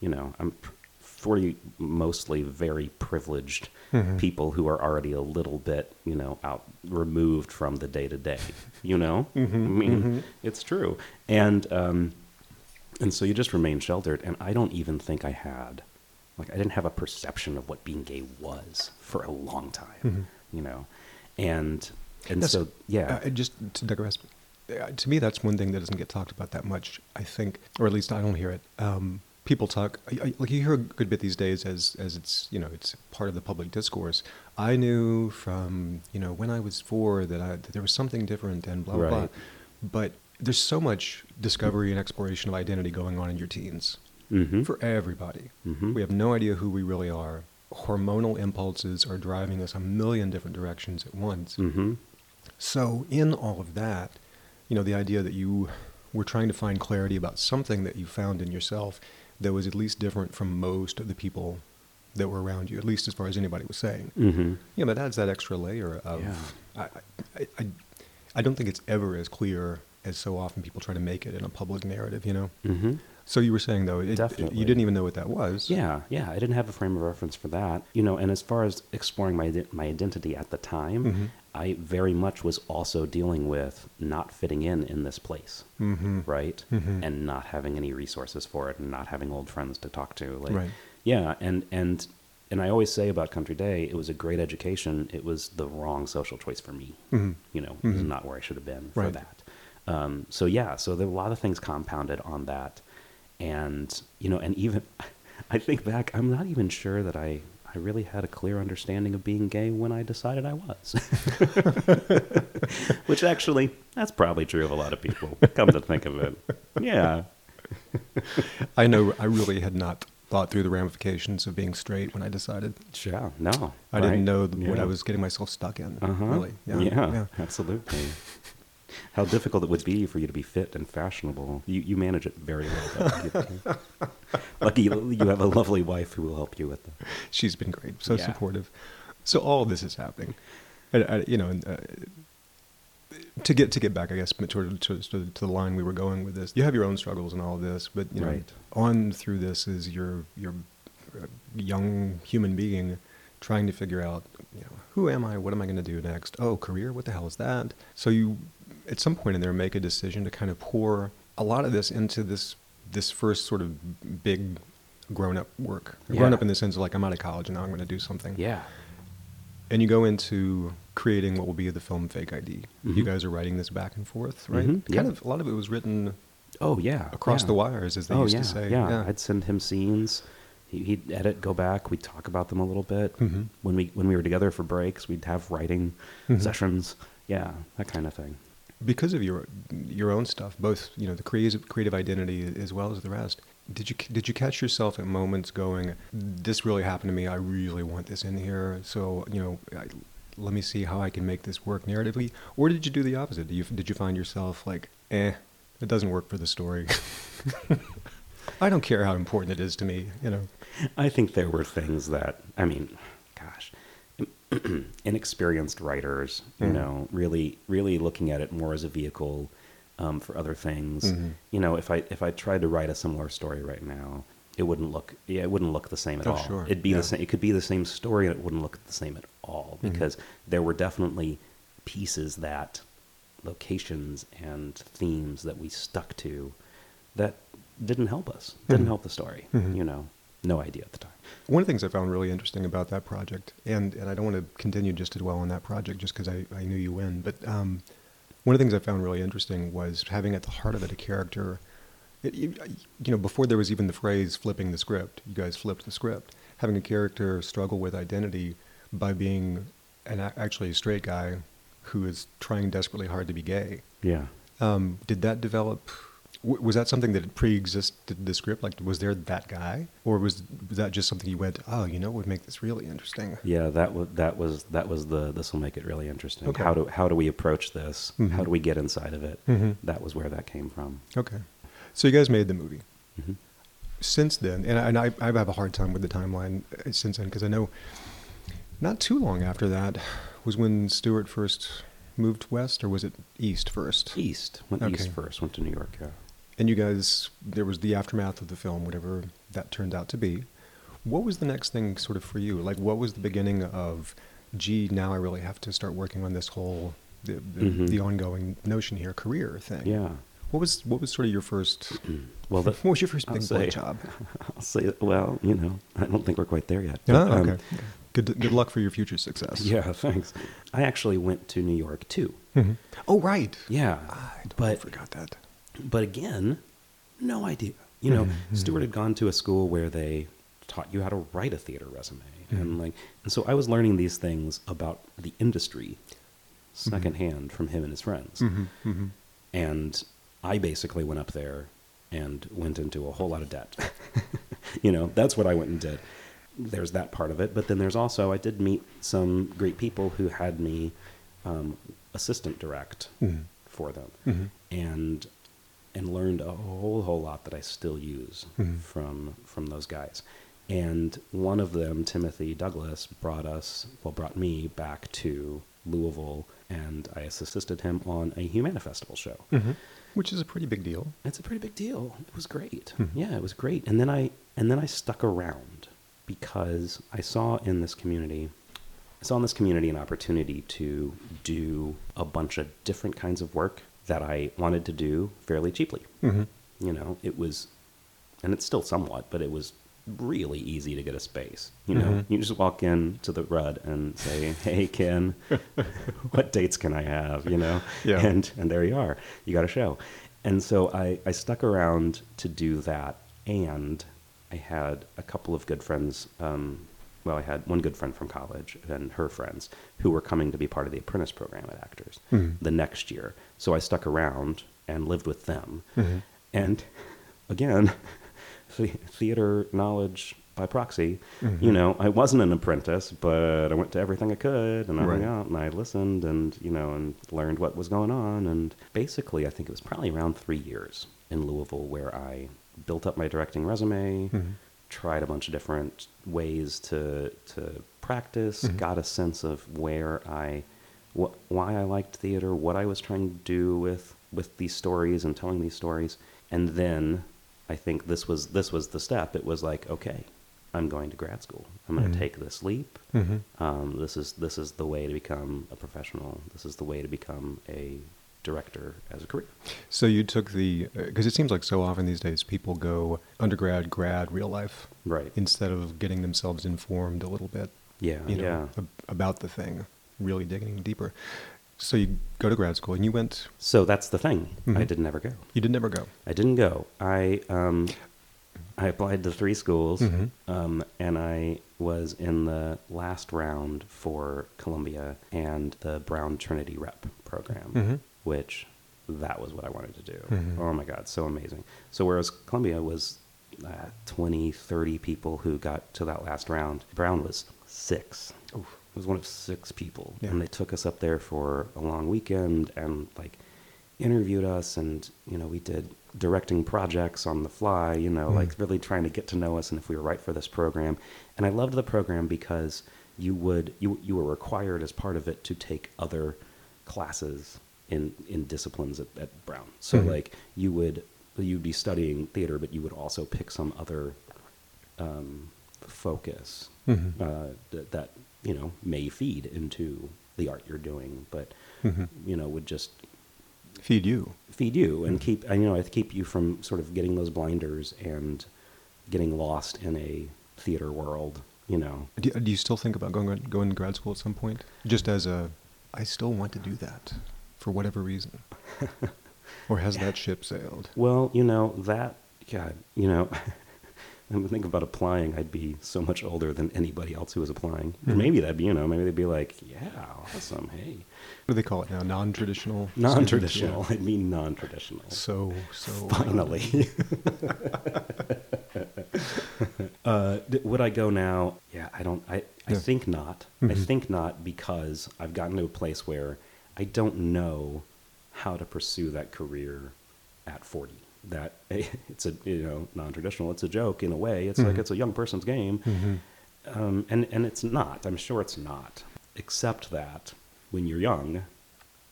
you know, I'm forty mostly very privileged Mhm. people who are already a little bit, you know, out removed from the day to day. You know, Mhm, I mean, mhm. it's true, and um, and so you just remain sheltered. And I don't even think I had, like, I didn't have a perception of what being gay was for a long time. You know, and and That's- so yeah, Uh, just to digress, uh, to me, that's one thing that doesn't get talked about that much. I think, or at least I don't hear it. Um, people talk like you hear a good bit these days as as it's you know it's part of the public discourse. I knew from you know when I was four that, I, that there was something different and blah blah blah. But there's so much discovery and exploration of identity going on in your teens hmm for everybody. Mhm. We have no idea who we really are. Hormonal impulses are driving us a million different directions at once. hmm So, in all of that, you know, the idea that you were trying to find clarity about something that you found in yourself that was at least different from most of the people that were around you, at least as far as anybody was saying. hmm You know, that adds that extra layer of. Yeah. I, I, I, I don't think it's ever as clear as so often people try to make it in a public narrative, you know? hmm So you were saying, though, it, Definitely. you didn't even know what that was. Yeah, yeah. I didn't have a frame of reference for that. You know, and as far as exploring my my identity at the time, Mhm. I very much was also dealing with not fitting in in this place, Mm-hmm. right? Mhm. And not having any resources for it, and not having old friends to talk to. Like, Right. yeah, and and and I always say about Country Day, it was a great education. It was the wrong social choice for me. Mhm. You know, it was Mhm. not where I should have been for Right. that. Um, so yeah, so there were a lot of things compounded on that, and you know, and even I think back, I'm not even sure that I I really had a clear understanding of being gay when I decided I was. Which actually, that's probably true of a lot of people. Come to think of it, yeah, I know I really had not thought through the ramifications of being straight when I decided. yeah no, I right? didn't know th- what I was getting myself stuck in. Uh-huh. Really. Yeah, yeah. absolutely. How difficult it would be for you to be fit and fashionable. You, you manage it very well. Lucky you, you have a lovely wife who will help you with that. She's been great, so Yeah. supportive. So all of this is happening, and, uh, you know. And, uh, to get to get back, I guess, to, to, to, to the line we were going with this. You have your own struggles and all of this, but you know, Right. on through this is your your uh, young human being trying to figure out, you know, who am I? What am I going to do next? Oh, career? What the hell is that? So you, at some point in there, make a decision to kind of pour a lot of this into this this first sort of big grown up work. Grown up in the sense of like I'm out of college and now I'm going to do something. Yeah. And you go into creating what will be the film Fake ID. You Mhm. guys are writing this back and forth, right? Mhm, Kind yeah. of a lot of it was written Oh yeah. across yeah. the wires, as they oh used yeah, to say. Yeah. I'd send him scenes. He, he'd edit, go back. We'd talk about them a little bit. Mhm. When we when we were together for breaks, we'd have writing Mhm. sessions. Yeah, that kind of thing. Because of your your own stuff, both you know the creative creative identity as well as the rest. Did you did you catch yourself at moments going, "This really happened to me. I really want this in here." So you know, I, let me see how I can make this work narratively. Or did you do the opposite? Did you did you find yourself like, "Eh, it doesn't work for the story." I don't care how important it is to me. You know. I think there were things that I mean, inexperienced writers, you Mhm. know, really, really looking at it more as a vehicle um, for other things. Mhm. You know, if I if I tried to write a similar story right now, it wouldn't look yeah, it wouldn't look the same at Oh, all. sure. It'd be Yeah. the same. It could be the same story, and it wouldn't look the same at all Mhm. because there were definitely pieces that locations and themes that we stuck to that didn't help us. Didn't Mhm. help the story. Mhm. You know, no idea at the time. One of the things I found really interesting about that project, and, and I don't want to continue just to dwell on that project just because I, I knew you win, but um, one of the things I found really interesting was having at the heart of it a character. It, you, you know, before there was even the phrase flipping the script, you guys flipped the script. Having a character struggle with identity by being an, actually a straight guy who is trying desperately hard to be gay. Yeah. Um, did that develop? W- Was that something that pre-existed the script? Like, was there that guy, or was, was that just something you went, "Oh, you know, would make this really interesting"? Yeah, that was that was that was the this will make it really interesting. Okay. How do how do we approach this? Mhm. How do we get inside of it? Mhm. That was where that came from. Okay, so you guys made the movie. hmm Since then, and I, and I, I have a hard time with the timeline uh, since then because I know not too long after that, was when Stuart first moved west, or was it east first? East. Went Okay. east first. Went to New York. Yeah. And you guys, there was the aftermath of the film, whatever that turned out to be. What was the next thing, sort of, for you? Like, what was the beginning of, gee, now I really have to start working on this whole, the, the, Mhm. the ongoing notion here, career thing? Yeah. What was what was sort of your first? Well, the, what was your first I'll big say- boy job? I'll say, well, you know, I don't think we're quite there yet. Oh, but, um, okay. Good good luck for your future success. Yeah, thanks. I actually went to New York too. Mhm. Oh right. Yeah. I but forgot that. But again, no idea. You know, Mhm. Stuart had gone to a school where they taught you how to write a theater resume, Mhm. and like, and so I was learning these things about the industry secondhand from him and his friends, hmm hmm and I basically went up there and went into a whole lot of debt. you know, that's what I went and did. There's that part of it, but then there's also I did meet some great people who had me um, assistant direct hmm for them hmm and and learned a whole whole lot that I still use Mhm. from from those guys. And one of them, Timothy Douglas, brought us well brought me back to Louisville, and I assisted him on a Humana Festival show. hmm Which is a pretty big deal. It's a pretty big deal. It was great. Mhm. Yeah, it was great. And then I and then I stuck around because I saw in this community I saw in this community an opportunity to do a bunch of different kinds of work that I wanted to do fairly cheaply. hmm You know, it was and it's still somewhat, but it was really easy to get a space. You know, Mhm. you just walk in to the Rudd and say, "Hey, Ken, what dates can I have?" You know, Yeah. and and there you are. You got a show, and so I I stuck around to do that, and I had a couple of good friends. Um, well, I had one good friend from college and her friends who were coming to be part of the apprentice program at Actors Mhm. the next year. So I stuck around and lived with them. Mhm. And again, theater knowledge by proxy. Mhm. You know, I wasn't an apprentice, but I went to everything I could, and I Right. hung out, and I listened, and you know, and learned what was going on. And basically, I think it was probably around three years in Louisville where I built up my directing resume, Mhm. Tried a bunch of different ways to to practice, Mhm. got a sense of where I, wh- why I liked theater, what I was trying to do with with these stories and telling these stories, and then I think this was this was the step. It was like, okay, I'm going to grad school. I'm going to Mhm. take this leap. Mhm. Um, this is this is the way to become a professional. This is the way to become a director as a career. So you took the because it seems like so often these days people go undergrad, grad, real life Right. instead of getting themselves informed a little bit, Yeah. you know, yeah. ab- about the thing, really digging deeper. So you go to grad school and you went. So that's the thing. I Mhm. did never go. You did never go. I didn't go. I um, I applied to three schools, Mhm. um, and I was in the last round for Columbia and the Brown Trinity Rep program, Mhm. Which that was what I wanted to do. Mhm. Oh my God, so amazing. So whereas Columbia was uh, 20, 30 people who got to that last round, Brown was six. Oof. It was one of six people, Yeah. and they took us up there for a long weekend and like interviewed us, and you know we did directing projects on the fly. You know, Mm. like really trying to get to know us and if we were right for this program. And I loved the program because you would you you were required as part of it to take other classes in in disciplines at, at Brown. So Mhm. like you would you'd be studying theater, but you would also pick some other um, focus Mhm. uh, that, that you know may feed into the art you're doing, but Mhm. you know would just Feed you. feed you and keep I you know keep you from sort of getting those blinders and getting lost in a theater world. You know, Do, do you still think about going going to grad school at some point? Just as a, I still want to do that, for whatever reason. or has that ship sailed? well, you know that God, you know. I'm thinking about applying. I'd be so much older than anybody else who was applying. Or Mhm. maybe that'd be, you know, maybe they'd be like, "Yeah, awesome, hey, What do they call it now? Non-traditional. non-traditional." Yeah. I'd be non-traditional. So so. Finally. uh, d- would I go now? Yeah, I don't. I, I Yeah. think not. I Mhm. think not because I've gotten to a place where I don't know how to pursue that career at 40. That it's a you know non-traditional. It's a joke in a way. It's like Mhm. it's a young person's game, Mhm. um, and and it's not. I'm sure it's not. Except that when you're young,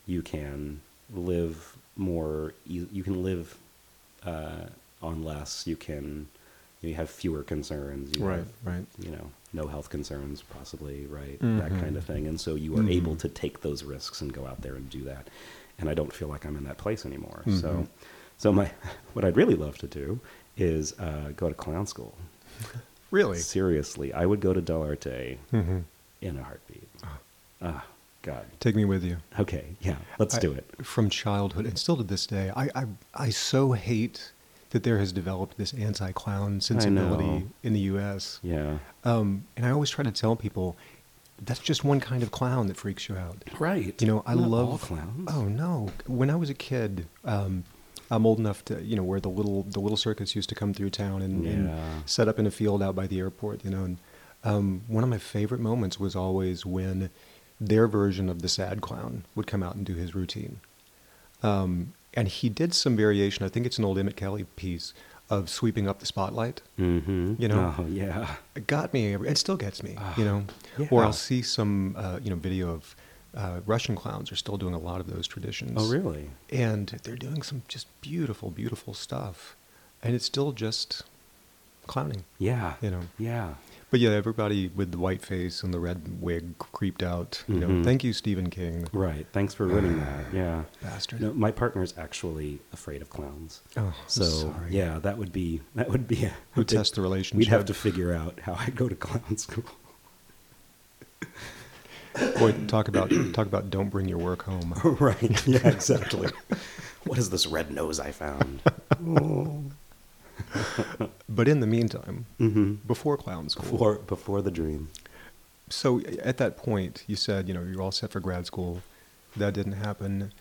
you can live more. You, you can live uh, on less. You can you have fewer concerns. You Right, have, right. You know, no health concerns, possibly, right? Mhm. That kind of thing. And so you are able Mhm. to take those risks and go out there and do that. And I don't feel like I'm in that place anymore. Mhm. So, so my what I'd really love to do is uh, go to clown school. Really? Seriously, I would go to Dell'Arte hmm in a heartbeat. Ah. Ah, God. Take me with you. Okay, yeah, let's I- do it. From childhood and still to this day, I, I, I so hate that there has developed this anti-clown sensibility in the U.S. Yeah. Um, and I always try to tell people that's just one kind of clown that freaks you out. Right. You know, I Not love all clowns. Oh no! When I was a kid, um, I'm old enough to you know where the little the little circus used to come through town and, and set up in a field out by the airport. You know, and um, one of my favorite moments was always when their version of the sad clown would come out and do his routine. Um, and he did some variation. I think it's an old Emmett Kelly piece of sweeping up the spotlight. Mm-hmm. You know? Oh, yeah. It got me. It still gets me. Ah, you know, or. I'll see some uh, you know video of uh, Russian clowns are still doing a lot of those traditions. Oh, really? And they're doing some just beautiful, beautiful stuff, and it's still just clowning. Yeah. You know. Yeah. But yeah, everybody with the white face and the red wig creeped out. You know, Mhm. thank you, Stephen King. Right. Thanks for winning that. Yeah. Bastard. No, my partner's actually afraid of clowns. Oh, So sorry. yeah, that would be that would be a, big- test the relationship. We'd have to figure out how I go to clown school. Boy, talk about talk about don't bring your work home. right. Yeah. Exactly. what is this red nose I found? oh. But in the meantime, hmm before clown school, Before before the dream. So at that point, you said you know you're all set for grad school. That didn't happen.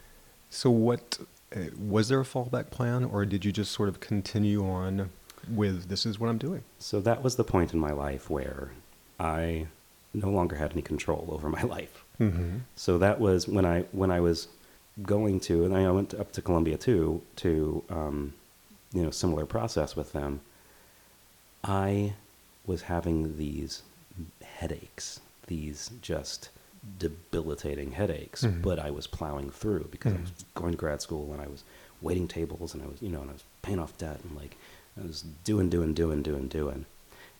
So what uh, was there a fallback plan, or did you just sort of continue on with this is what I'm doing? So that was the point in my life where I no longer had any control over my life. Mm-hmm. So that was when I when I was going to, and I went up to Columbia too to um, you know similar process with them. I was having these headaches, these just debilitating headaches, Mhm. but I was plowing through because I was Mhm. going to grad school and I was waiting tables and I was you know and I was paying off debt and like I was doing doing doing doing doing,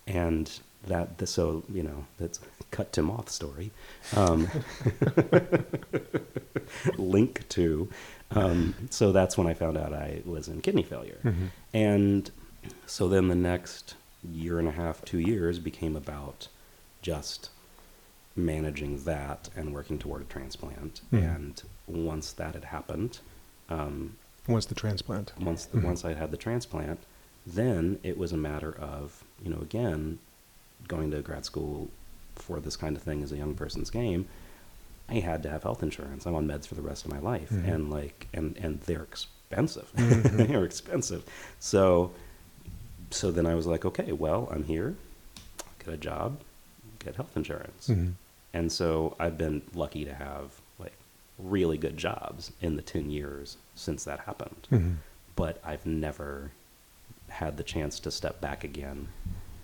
and that the, so you know that's cut to moth story. Um, link to. Um, so that's when I found out I was in kidney failure. Mhm. And so then the next year and a half, two years became about just managing that and working toward a transplant. Mhm. And once that had happened, um, Once the transplant. once Mhm. once I had the transplant, then it was a matter of you know again going to grad school for this kind of thing as a young person's game. I had to have health insurance. I'm on meds for the rest of my life, Mhm. and like and and they're expensive. Mhm. they're expensive. So so then I was like, okay, well I'm here, get a job, get health insurance. Mhm. And so I've been lucky to have like really good jobs in the 10 years since that happened. Mhm. But I've never had the chance to step back again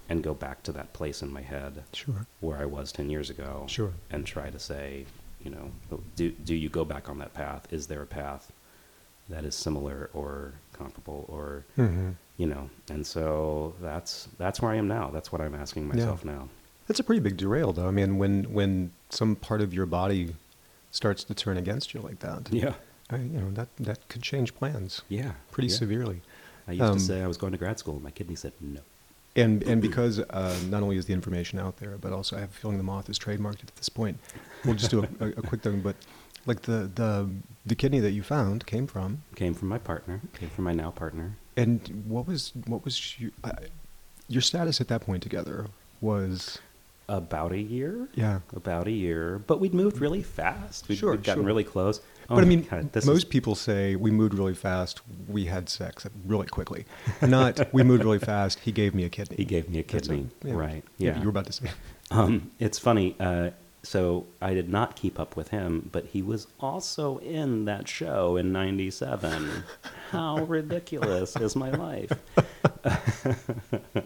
and go back to that place in my head Sure. where I was 10 years ago Sure. and try to say, you know, do, do you go back on that path? Is there a path that is similar or comparable or, hmm you know, and so that's, that's where I am now. That's what I'm asking Yeah. myself now. That's a pretty big derail, though. I mean, when when some part of your body starts to turn against you like that, Yeah. I, you know that that could change plans Yeah. pretty yeah. severely. I used Um, to say I was going to grad school, and my kidney said no. And and because uh, not only is the information out there, but also I have a feeling the moth is trademarked at this point. We'll just do a, a, a quick thing, but like the, the the kidney that you found came from, Came from my partner. Came from my now partner. and what was what was your, uh, your status at that point together was About a year. yeah. About a year, but we'd moved really fast. We'd, Sure, we'd gotten sure. really close. Oh but I mean, God, most is- people say we moved really fast. We had sex really quickly. Not we moved really fast. He gave me a kidney. He gave me a kidney. yeah. Right. Yeah. Yeah. You were about to say. Um, it's funny. Uh, so I did not keep up with him, but he was also in that show in '97. How ridiculous is my life?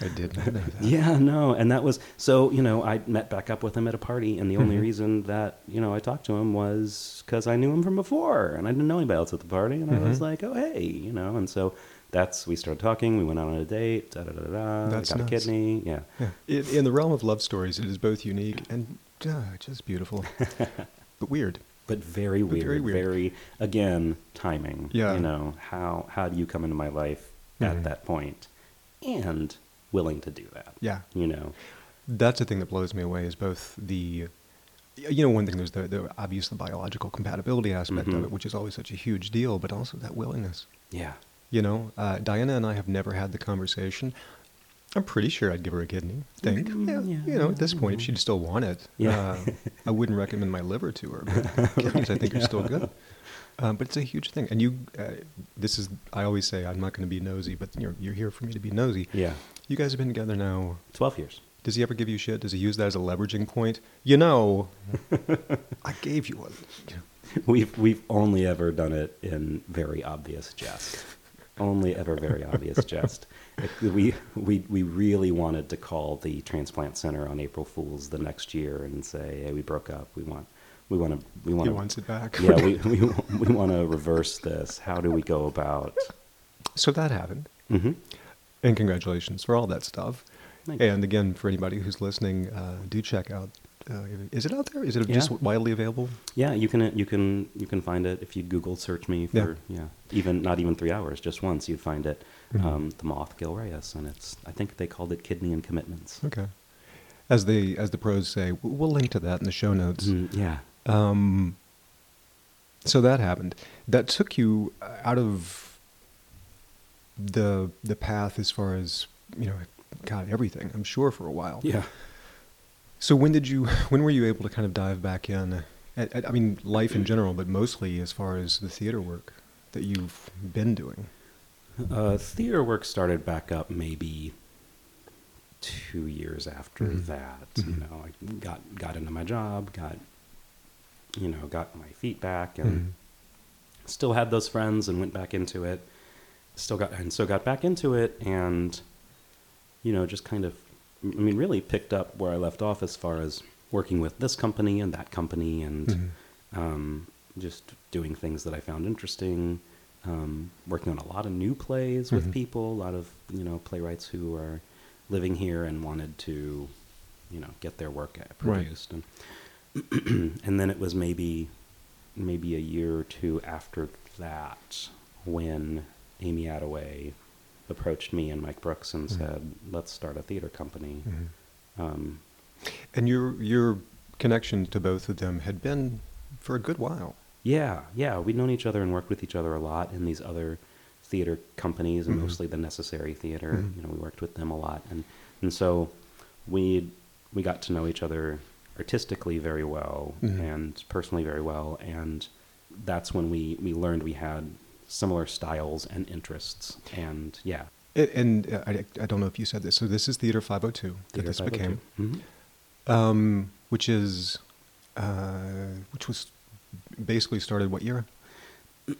I did not know that. Yeah, no, and that was so. You know, I met back up with him at a party, and the only Mhm. reason that you know I talked to him was because I knew him from before, and I didn't know anybody else at the party, and I was Mhm. like, oh hey, you know, and so that's we started talking. We went out on a date. Da da da da. That's I got nuts. a kidney. Yeah, Yeah. In, in the realm of love stories, it is both unique and uh, just beautiful, but weird. but very But weird. very Very, weird. again timing. Yeah. you know how how do you come into my life at Mhm. that point, and willing to do that. Yeah. You know. That's the thing that blows me away is both the, you know, one thing there's the, the obvious the biological compatibility aspect of Mhm. it, which is always such a huge deal, but also that willingness. Yeah. You know, uh, Diana and I have never had the conversation. I'm pretty sure I'd give her a kidney. Think, Mm, yeah, yeah, you know, at this point, if mhm. she'd still want it, Yeah. uh, I wouldn't recommend my liver to her. But kidneys, I think, are still good. Um, but it's a huge thing, and you. Uh, this is. I always say I'm not going to be nosy, but you're you're here for me to be nosy. Yeah. You guys have been together now. Twelve years. Does he ever give you shit? Does he use that as a leveraging point? You know, I gave you a. We've we've only ever done it in very obvious jest. Only ever very obvious jest. We we we really wanted to call the transplant center on April Fools the next year and say, "Hey, we broke up. We want we want to we want He wants it back. yeah we we we want to reverse this. How do we go about?" So that happened, hmm and congratulations for all that stuff. And again, for anybody who's listening, uh, do check out. Uh, is it out there? Is it Yeah. just widely available? Yeah, you can you can you can find it if you Google search me for yeah. even not even three hours, just once you'd find it. Mhm. Um, the moth Gil Reyes, and it's I think they called it kidney and commitments. Okay. As the as the pros say, we'll link to that in the show notes. Mm, yeah, Um, so that happened. That took you out of the the path as far as you know, God, everything. I'm sure for a while. yeah. So when did you? When were you able to kind of dive back in? At, at- I mean, life in general, but mostly as far as the theater work that you've been doing. Uh, theater work started back up maybe two years after Mhm. that. You Mhm. know, I got got into my job, got you know, got my feet back, and Mhm. still had those friends, and went back into it. Still got and so got back into it, and you know, just kind of, I mean, really picked up where I left off as far as working with this company and that company, and Mhm. um, just doing things that I found interesting. Um, working on a lot of new plays with Mhm. people, a lot of you know playwrights who are living here and wanted to, you know, get their work uh, Right. produced, and and then it was maybe maybe a year or two after that when Amy Attaway approached me and Mike Brooks and Mhm. said, "Let's start a theater company." Mhm. Um, And your your connection to both of them had been for a good while. Yeah, yeah, we'd known each other and worked with each other a lot in these other theater companies, and Mhm. mostly the Necessary Theater. Mhm. You know, we worked with them a lot, and and so we we got to know each other artistically very well Mhm. and personally very well, and that's when we we learned we had similar styles and interests, and yeah, It, and uh, I, I don't know if you said this. So this is Theater 502 that Theater this 502. became, Mhm. um, which is uh, which was basically started what year?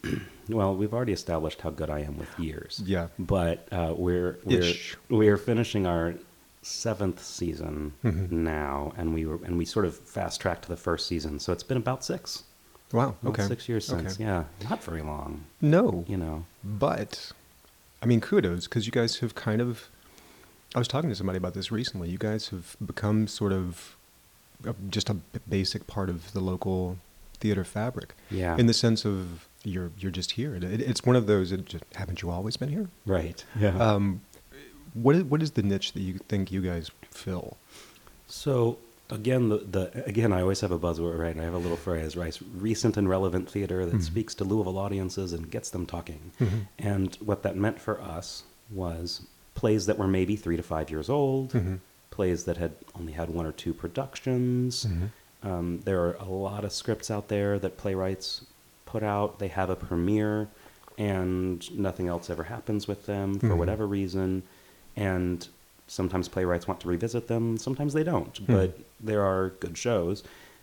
Well, we've already established how good I am with years. Yeah. but uh, we're we're Ish. we're finishing our seventh season Mhm. now, and we were and we sort of fast tracked to the first season, so it's been about six. Wow. About Okay. six years since. Okay. Yeah, not very long. No. You know. But, I mean, kudos because you guys have kind of. I was talking to somebody about this recently. You guys have become sort of a, just a basic part of the local theater fabric. Yeah. In the sense of you're you're just here. It, it's one of those. It just, haven't you always been here? right. Yeah. Um, what is, what is the niche that you think you guys fill? so again, the, the again, I always have a buzzword, right? and I have a little phrase, right? Recent and relevant theater that Mhm. speaks to Louisville audiences and gets them talking. Mhm. And what that meant for us was plays that were maybe three to five years old, Mhm. plays that had only had one or two productions. Mhm. Um, there are a lot of scripts out there that playwrights put out. They have a premiere, and nothing else ever happens with them for Mhm. whatever reason. And sometimes playwrights want to revisit them, sometimes they don't. Mhm. But there are good shows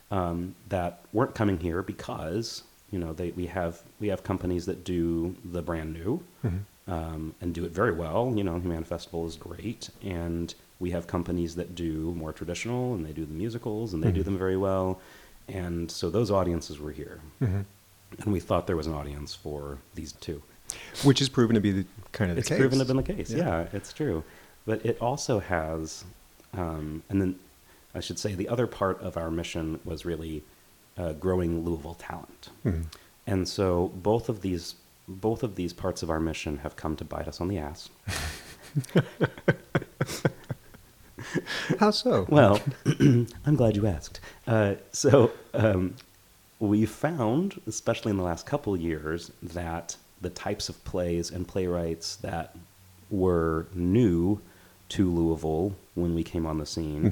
um, that weren't coming here because you know they we have we have companies that do the brand new, Mhm. um, and do it very well. You know, Humana Festival is great, and we have companies that do more traditional, and they do the musicals, and they do Mhm. them very well. And so those audiences were here, Mhm. and we thought there was an audience for these two. Which has proven to be the kind of the it's case. proven to have been the case. Yeah. Yeah. it's true. But it also has, um, and then I should say the other part of our mission was really uh, growing Louisville talent. Mhm. And so both of these both of these parts of our mission have come to bite us on the ass. How so? Well, I'm glad you asked. Uh, so um, we found, especially in the last couple years, that the types of plays and playwrights that were new to Louisville when we came on the scene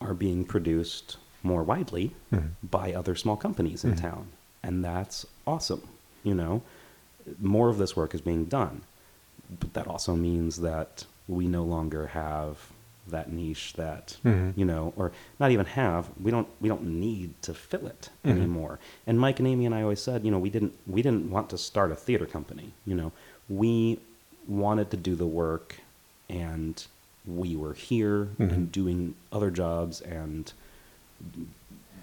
Mhm. are being produced more widely Mhm. by other small companies in Mhm. town, and that's awesome. You know, more of this work is being done, but that also means that we no longer have that niche that Mhm. you know, or not even have. We don't we don't need to fill it Mhm. anymore. And Mike and Amy and I always said, you know, we didn't we didn't want to start a theater company. You know, we wanted to do the work, and we were here Mhm. and doing other jobs and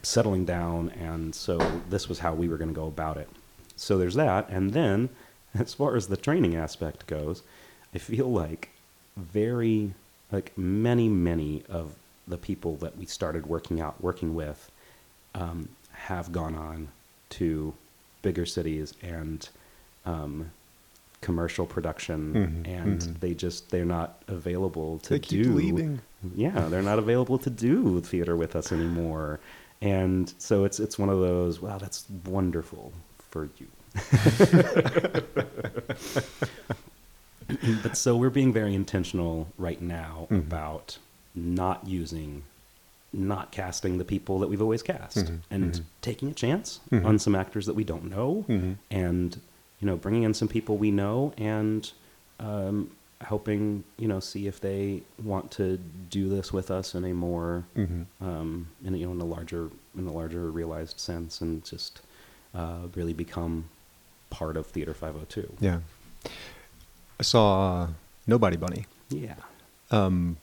settling down, and so this was how we were going to go about it. So there's that, and then as far as the training aspect goes, I feel like very like many many of the people that we started working out working with um, have gone on to bigger cities and um, commercial production Mhm, and mhm. they just they're not available to They keep do leaving. yeah they're not available to do theater with us anymore and so it's it's one of those wow that's wonderful for you but so we're being very intentional right now Mhm. about not using not casting the people that we've always cast Mhm, and mhm. taking a chance Mhm. on some actors that we don't know Mhm. and you know bringing in some people we know and um, helping you know see if they want to do this with us in a more Mhm. um, in a, you know in a larger in a larger realized sense and just uh, really become part of Theater 502. Yeah. I saw uh, Nobody Bunny, Yeah, um,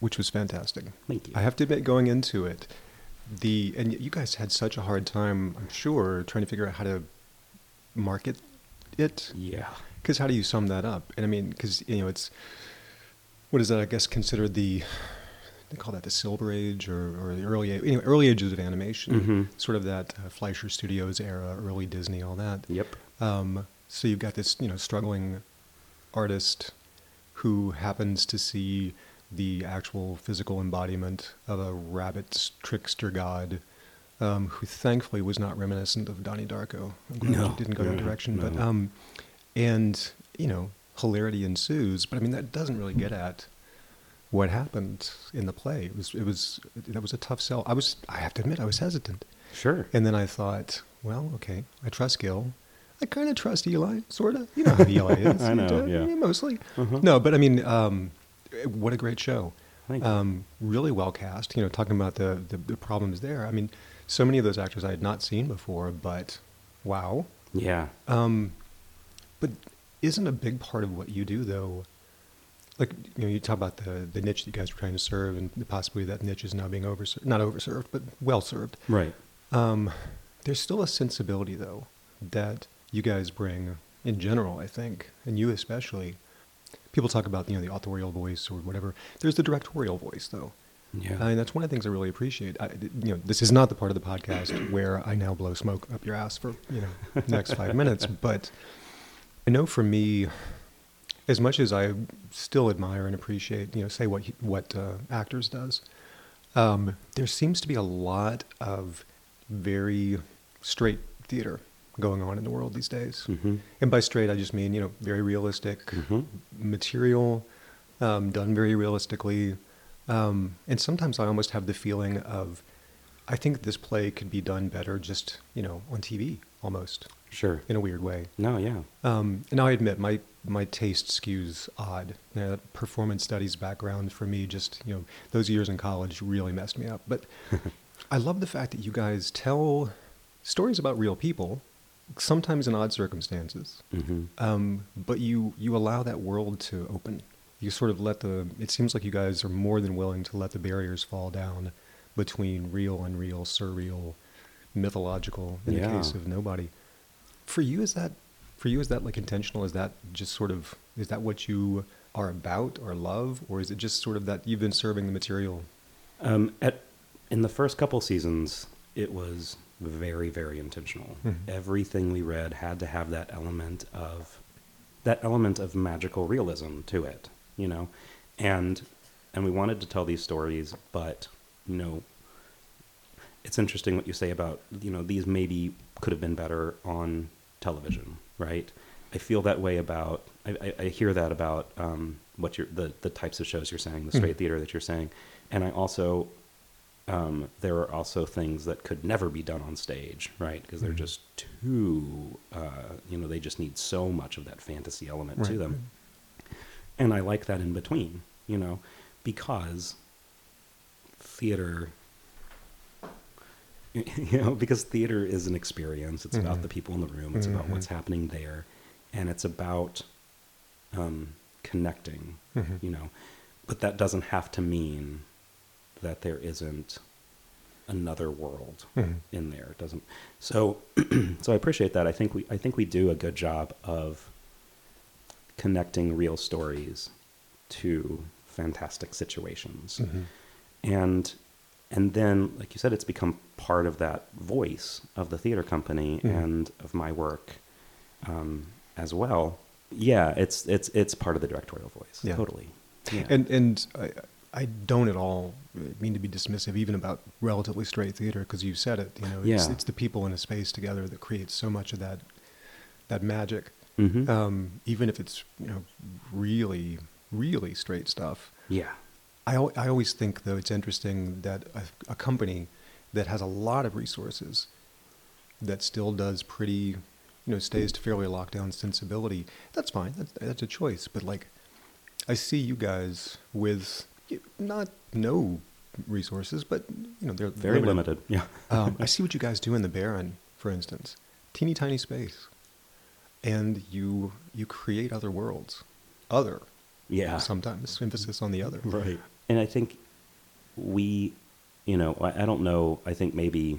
which was fantastic. thank you. I have to admit, going into it, the and you guys had such a hard time, I'm sure, trying to figure out how to market it. yeah, Because how do you sum that up? And I mean, because you know, it's what is that? I guess considered the they call that the Silver Age or, or the early you know, early ages of animation, Mhm. sort of that uh, Fleischer Studios era, early Disney, all that. yep, Um, so you've got this, you know, struggling artist who happens to see the actual physical embodiment of a rabbit's trickster god, um, who thankfully was not reminiscent of Donnie Darko. I'm glad No, it didn't go that no, direction. But um, and you know, hilarity ensues. But I mean, that doesn't really get at what happened in the play. It was it was that was a tough sell. I was I have to admit I was hesitant. sure. And then I thought, well, okay, I trust Gil. I kind of trust Eli, sort of. You know how Eli is. I know, Uh, yeah. Mostly. Uh-huh. No, but I mean, um, what a great show. Thank you. Um, really well cast. You know, talking about the, the, the problems there. I mean, so many of those actors I had not seen before, but wow. yeah, Um, but isn't a big part of what you do, though, like, you know, you talk about the, the niche that you guys were trying to serve, and possibly that niche is now being overserved, not overserved, but well served. right. Um, there's still a sensibility, though, that you guys bring in general, I think, and you especially. People talk about you know the authorial voice or whatever. There's the directorial voice, though, Yeah, and that's one of the things I really appreciate. I, you know, this is not the part of the podcast where I now blow smoke up your ass for you know next five minutes, but I know for me, as much as I still admire and appreciate, you know, say what what uh, actors does, um, there seems to be a lot of very straight theater going on in the world these days. hmm And by straight, I just mean you know very realistic Mhm. material, um, done very realistically. Um, and sometimes I almost have the feeling of, I think this play could be done better just you know on TV almost sure. in a weird way. No, yeah, Um, and I admit my my taste skews odd. You know, that performance studies background for me just you know those years in college really messed me up. But I love the fact that you guys tell stories about real people, sometimes in odd circumstances. hmm Um, but you you allow that world to open. You sort of let the. It seems like you guys are more than willing to let the barriers fall down between real, unreal, surreal, mythological. In the case of nobody, for you is that for you is that like intentional? Is that just sort of is that what you are about or love, or is it just sort of that you've been serving the material? Um, at in the first couple seasons, it was very, very intentional. Mhm. Everything we read had to have that element of that element of magical realism to it, you know, and and we wanted to tell these stories, but you know, it's interesting what you say about you know these maybe could have been better on television, right? I feel that way about I, I, I hear that about um, what you're the the types of shows you're saying, the straight Mhm. theater that you're saying, and I also um, there are also things that could never be done on stage, right? Because they're Mhm. just too, uh, you know, they just need so much of that fantasy element to Right, them. And I like that in between, you know, because theater, you know, because theater is an experience. It's about Mhm. the people in the room. It's about what's Mhm. happening there, and it's about um, connecting Mhm. you know but that doesn't have to mean that there isn't another world Mhm. in there it doesn't so so i appreciate that i think we i think we do a good job of connecting real stories to fantastic situations Mhm. and and then like you said it's become part of that voice of the theater company Mhm. and of my work um, as well yeah it's it's it's part of the directorial voice Yeah. totally yeah. And and I, I don't at all mean to be dismissive even about relatively straight theater because you said it. You know, it's, Yeah. it's the people in a space together that creates so much of that that magic. Mhm. Um, even if it's you know really really straight stuff. yeah I I always think though it's interesting that a, a company that has a lot of resources that still does pretty you know stays to fairly locked down sensibility. That's fine. That's that's a choice. But like, I see you guys with not no resources, but you know they're very limited, yeah. Um, I see what you guys do in the Baron, for instance, teeny tiny space, and you you create other worlds, other. Yeah. Sometimes emphasis on the other. right. And i think we you know I, I don't know i think maybe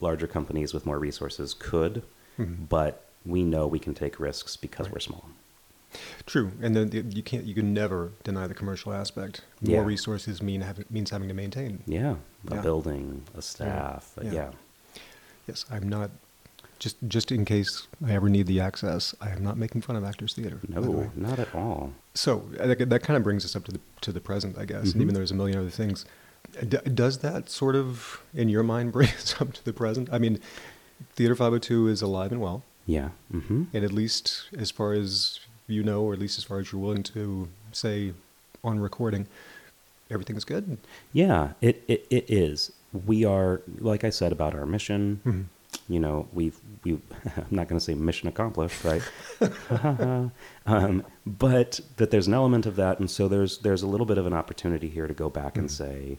larger companies with more resources could Mhm. but we know we can take risks because Right. we're small True, and then you can't you can never deny the commercial aspect. More Yeah. resources mean having, means having to maintain. yeah a Yeah. building a staff Yeah. yeah, Yes, I'm not. Just just in case I ever need the access, I am not making fun of Actors Theater. no not at all So uh, that, that kind of brings us up to the to the present, I guess. And Mhm. even though there's a million other things, D- does that sort of, in your mind, bring us up to the present? I mean, Theater 502 is alive and well, yeah hmm and at least as far as you know, or at least as far as you're willing to say on recording, everything's good. yeah it, it it is we are like i said about our mission Mhm. you know, we've we I'm not going to say mission accomplished, right? um, but that there's an element of that, and so there's there's a little bit of an opportunity here to go back and Mhm. say,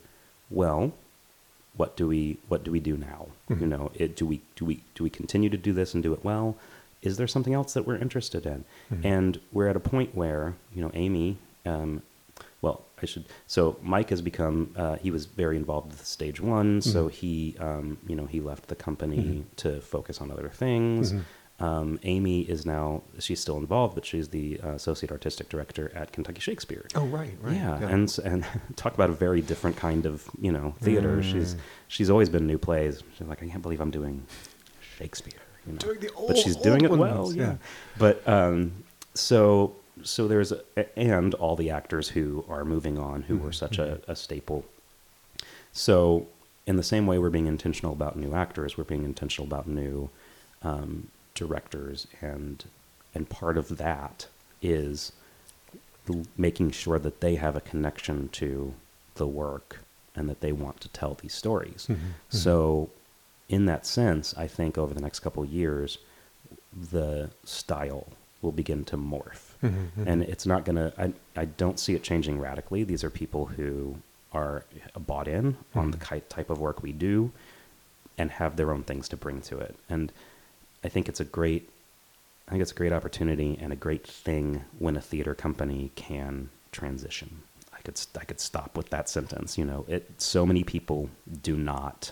well, what do we what do we do now? You Mhm. know, it, do we do we do we continue to do this and do it well? Is there something else that we're interested in? Mhm. And we're at a point where you know, Amy. Um, well, I should. So Mike has become. Uh, he was very involved with StageOne. So Mhm. he, um, you know, he left the company Mhm. to focus on other things. Mhm. Um, Amy is now. She's still involved, but she's the uh, associate artistic director at Kentucky Shakespeare. Oh, right, right. Yeah, and and talk about a very different kind of you know theater. She's Mm. she's always been new plays. She's like, I can't believe I'm doing Shakespeare. You know? Doing the but she's old- doing it old well. Yeah. yeah. But um, so so there's a, and all the actors who are moving on who were Mhm, such a, a staple. So in the same way we're being intentional about new actors, we're being intentional about new um, directors, and and part of that is making sure that they have a connection to the work and that they want to tell these stories. Mhm, mhm. So, in that sense, I think over the next couple of years, the style will begin to morph. Mhm, mhm. And it's not going to, I, I don't see it changing radically. These are people who are bought in on the Mhm. type of work we do and have their own things to bring to it. And I think it's a great, I think it's a great opportunity and a great thing when a theater company can transition. I could I could stop with that sentence. You know, it. So many people do not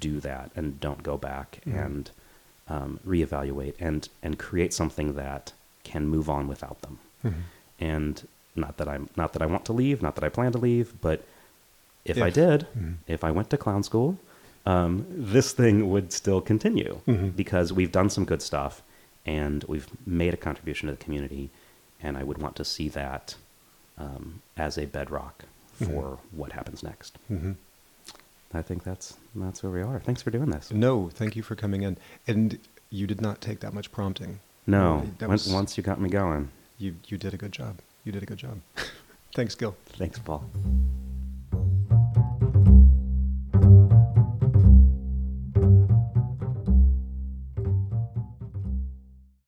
do that and don't go back Mhm. and um, reevaluate and and create something that can move on without them. Mhm. And not that I'm not that I want to leave, not that I plan to leave, but if, I If. did, Mhm. if I went to clown school, um, this thing would still continue Mhm. because we've done some good stuff and we've made a contribution to the community, and I would want to see that um, as a bedrock for what happens next. Mhm. I think that's that's where we are. Thanks for doing this. No, thank you for coming in. And you did not take that much prompting. No, Uh, was- once you got me going. You you did a good job. You did a good job. Thanks, Gil. Thanks, Paul.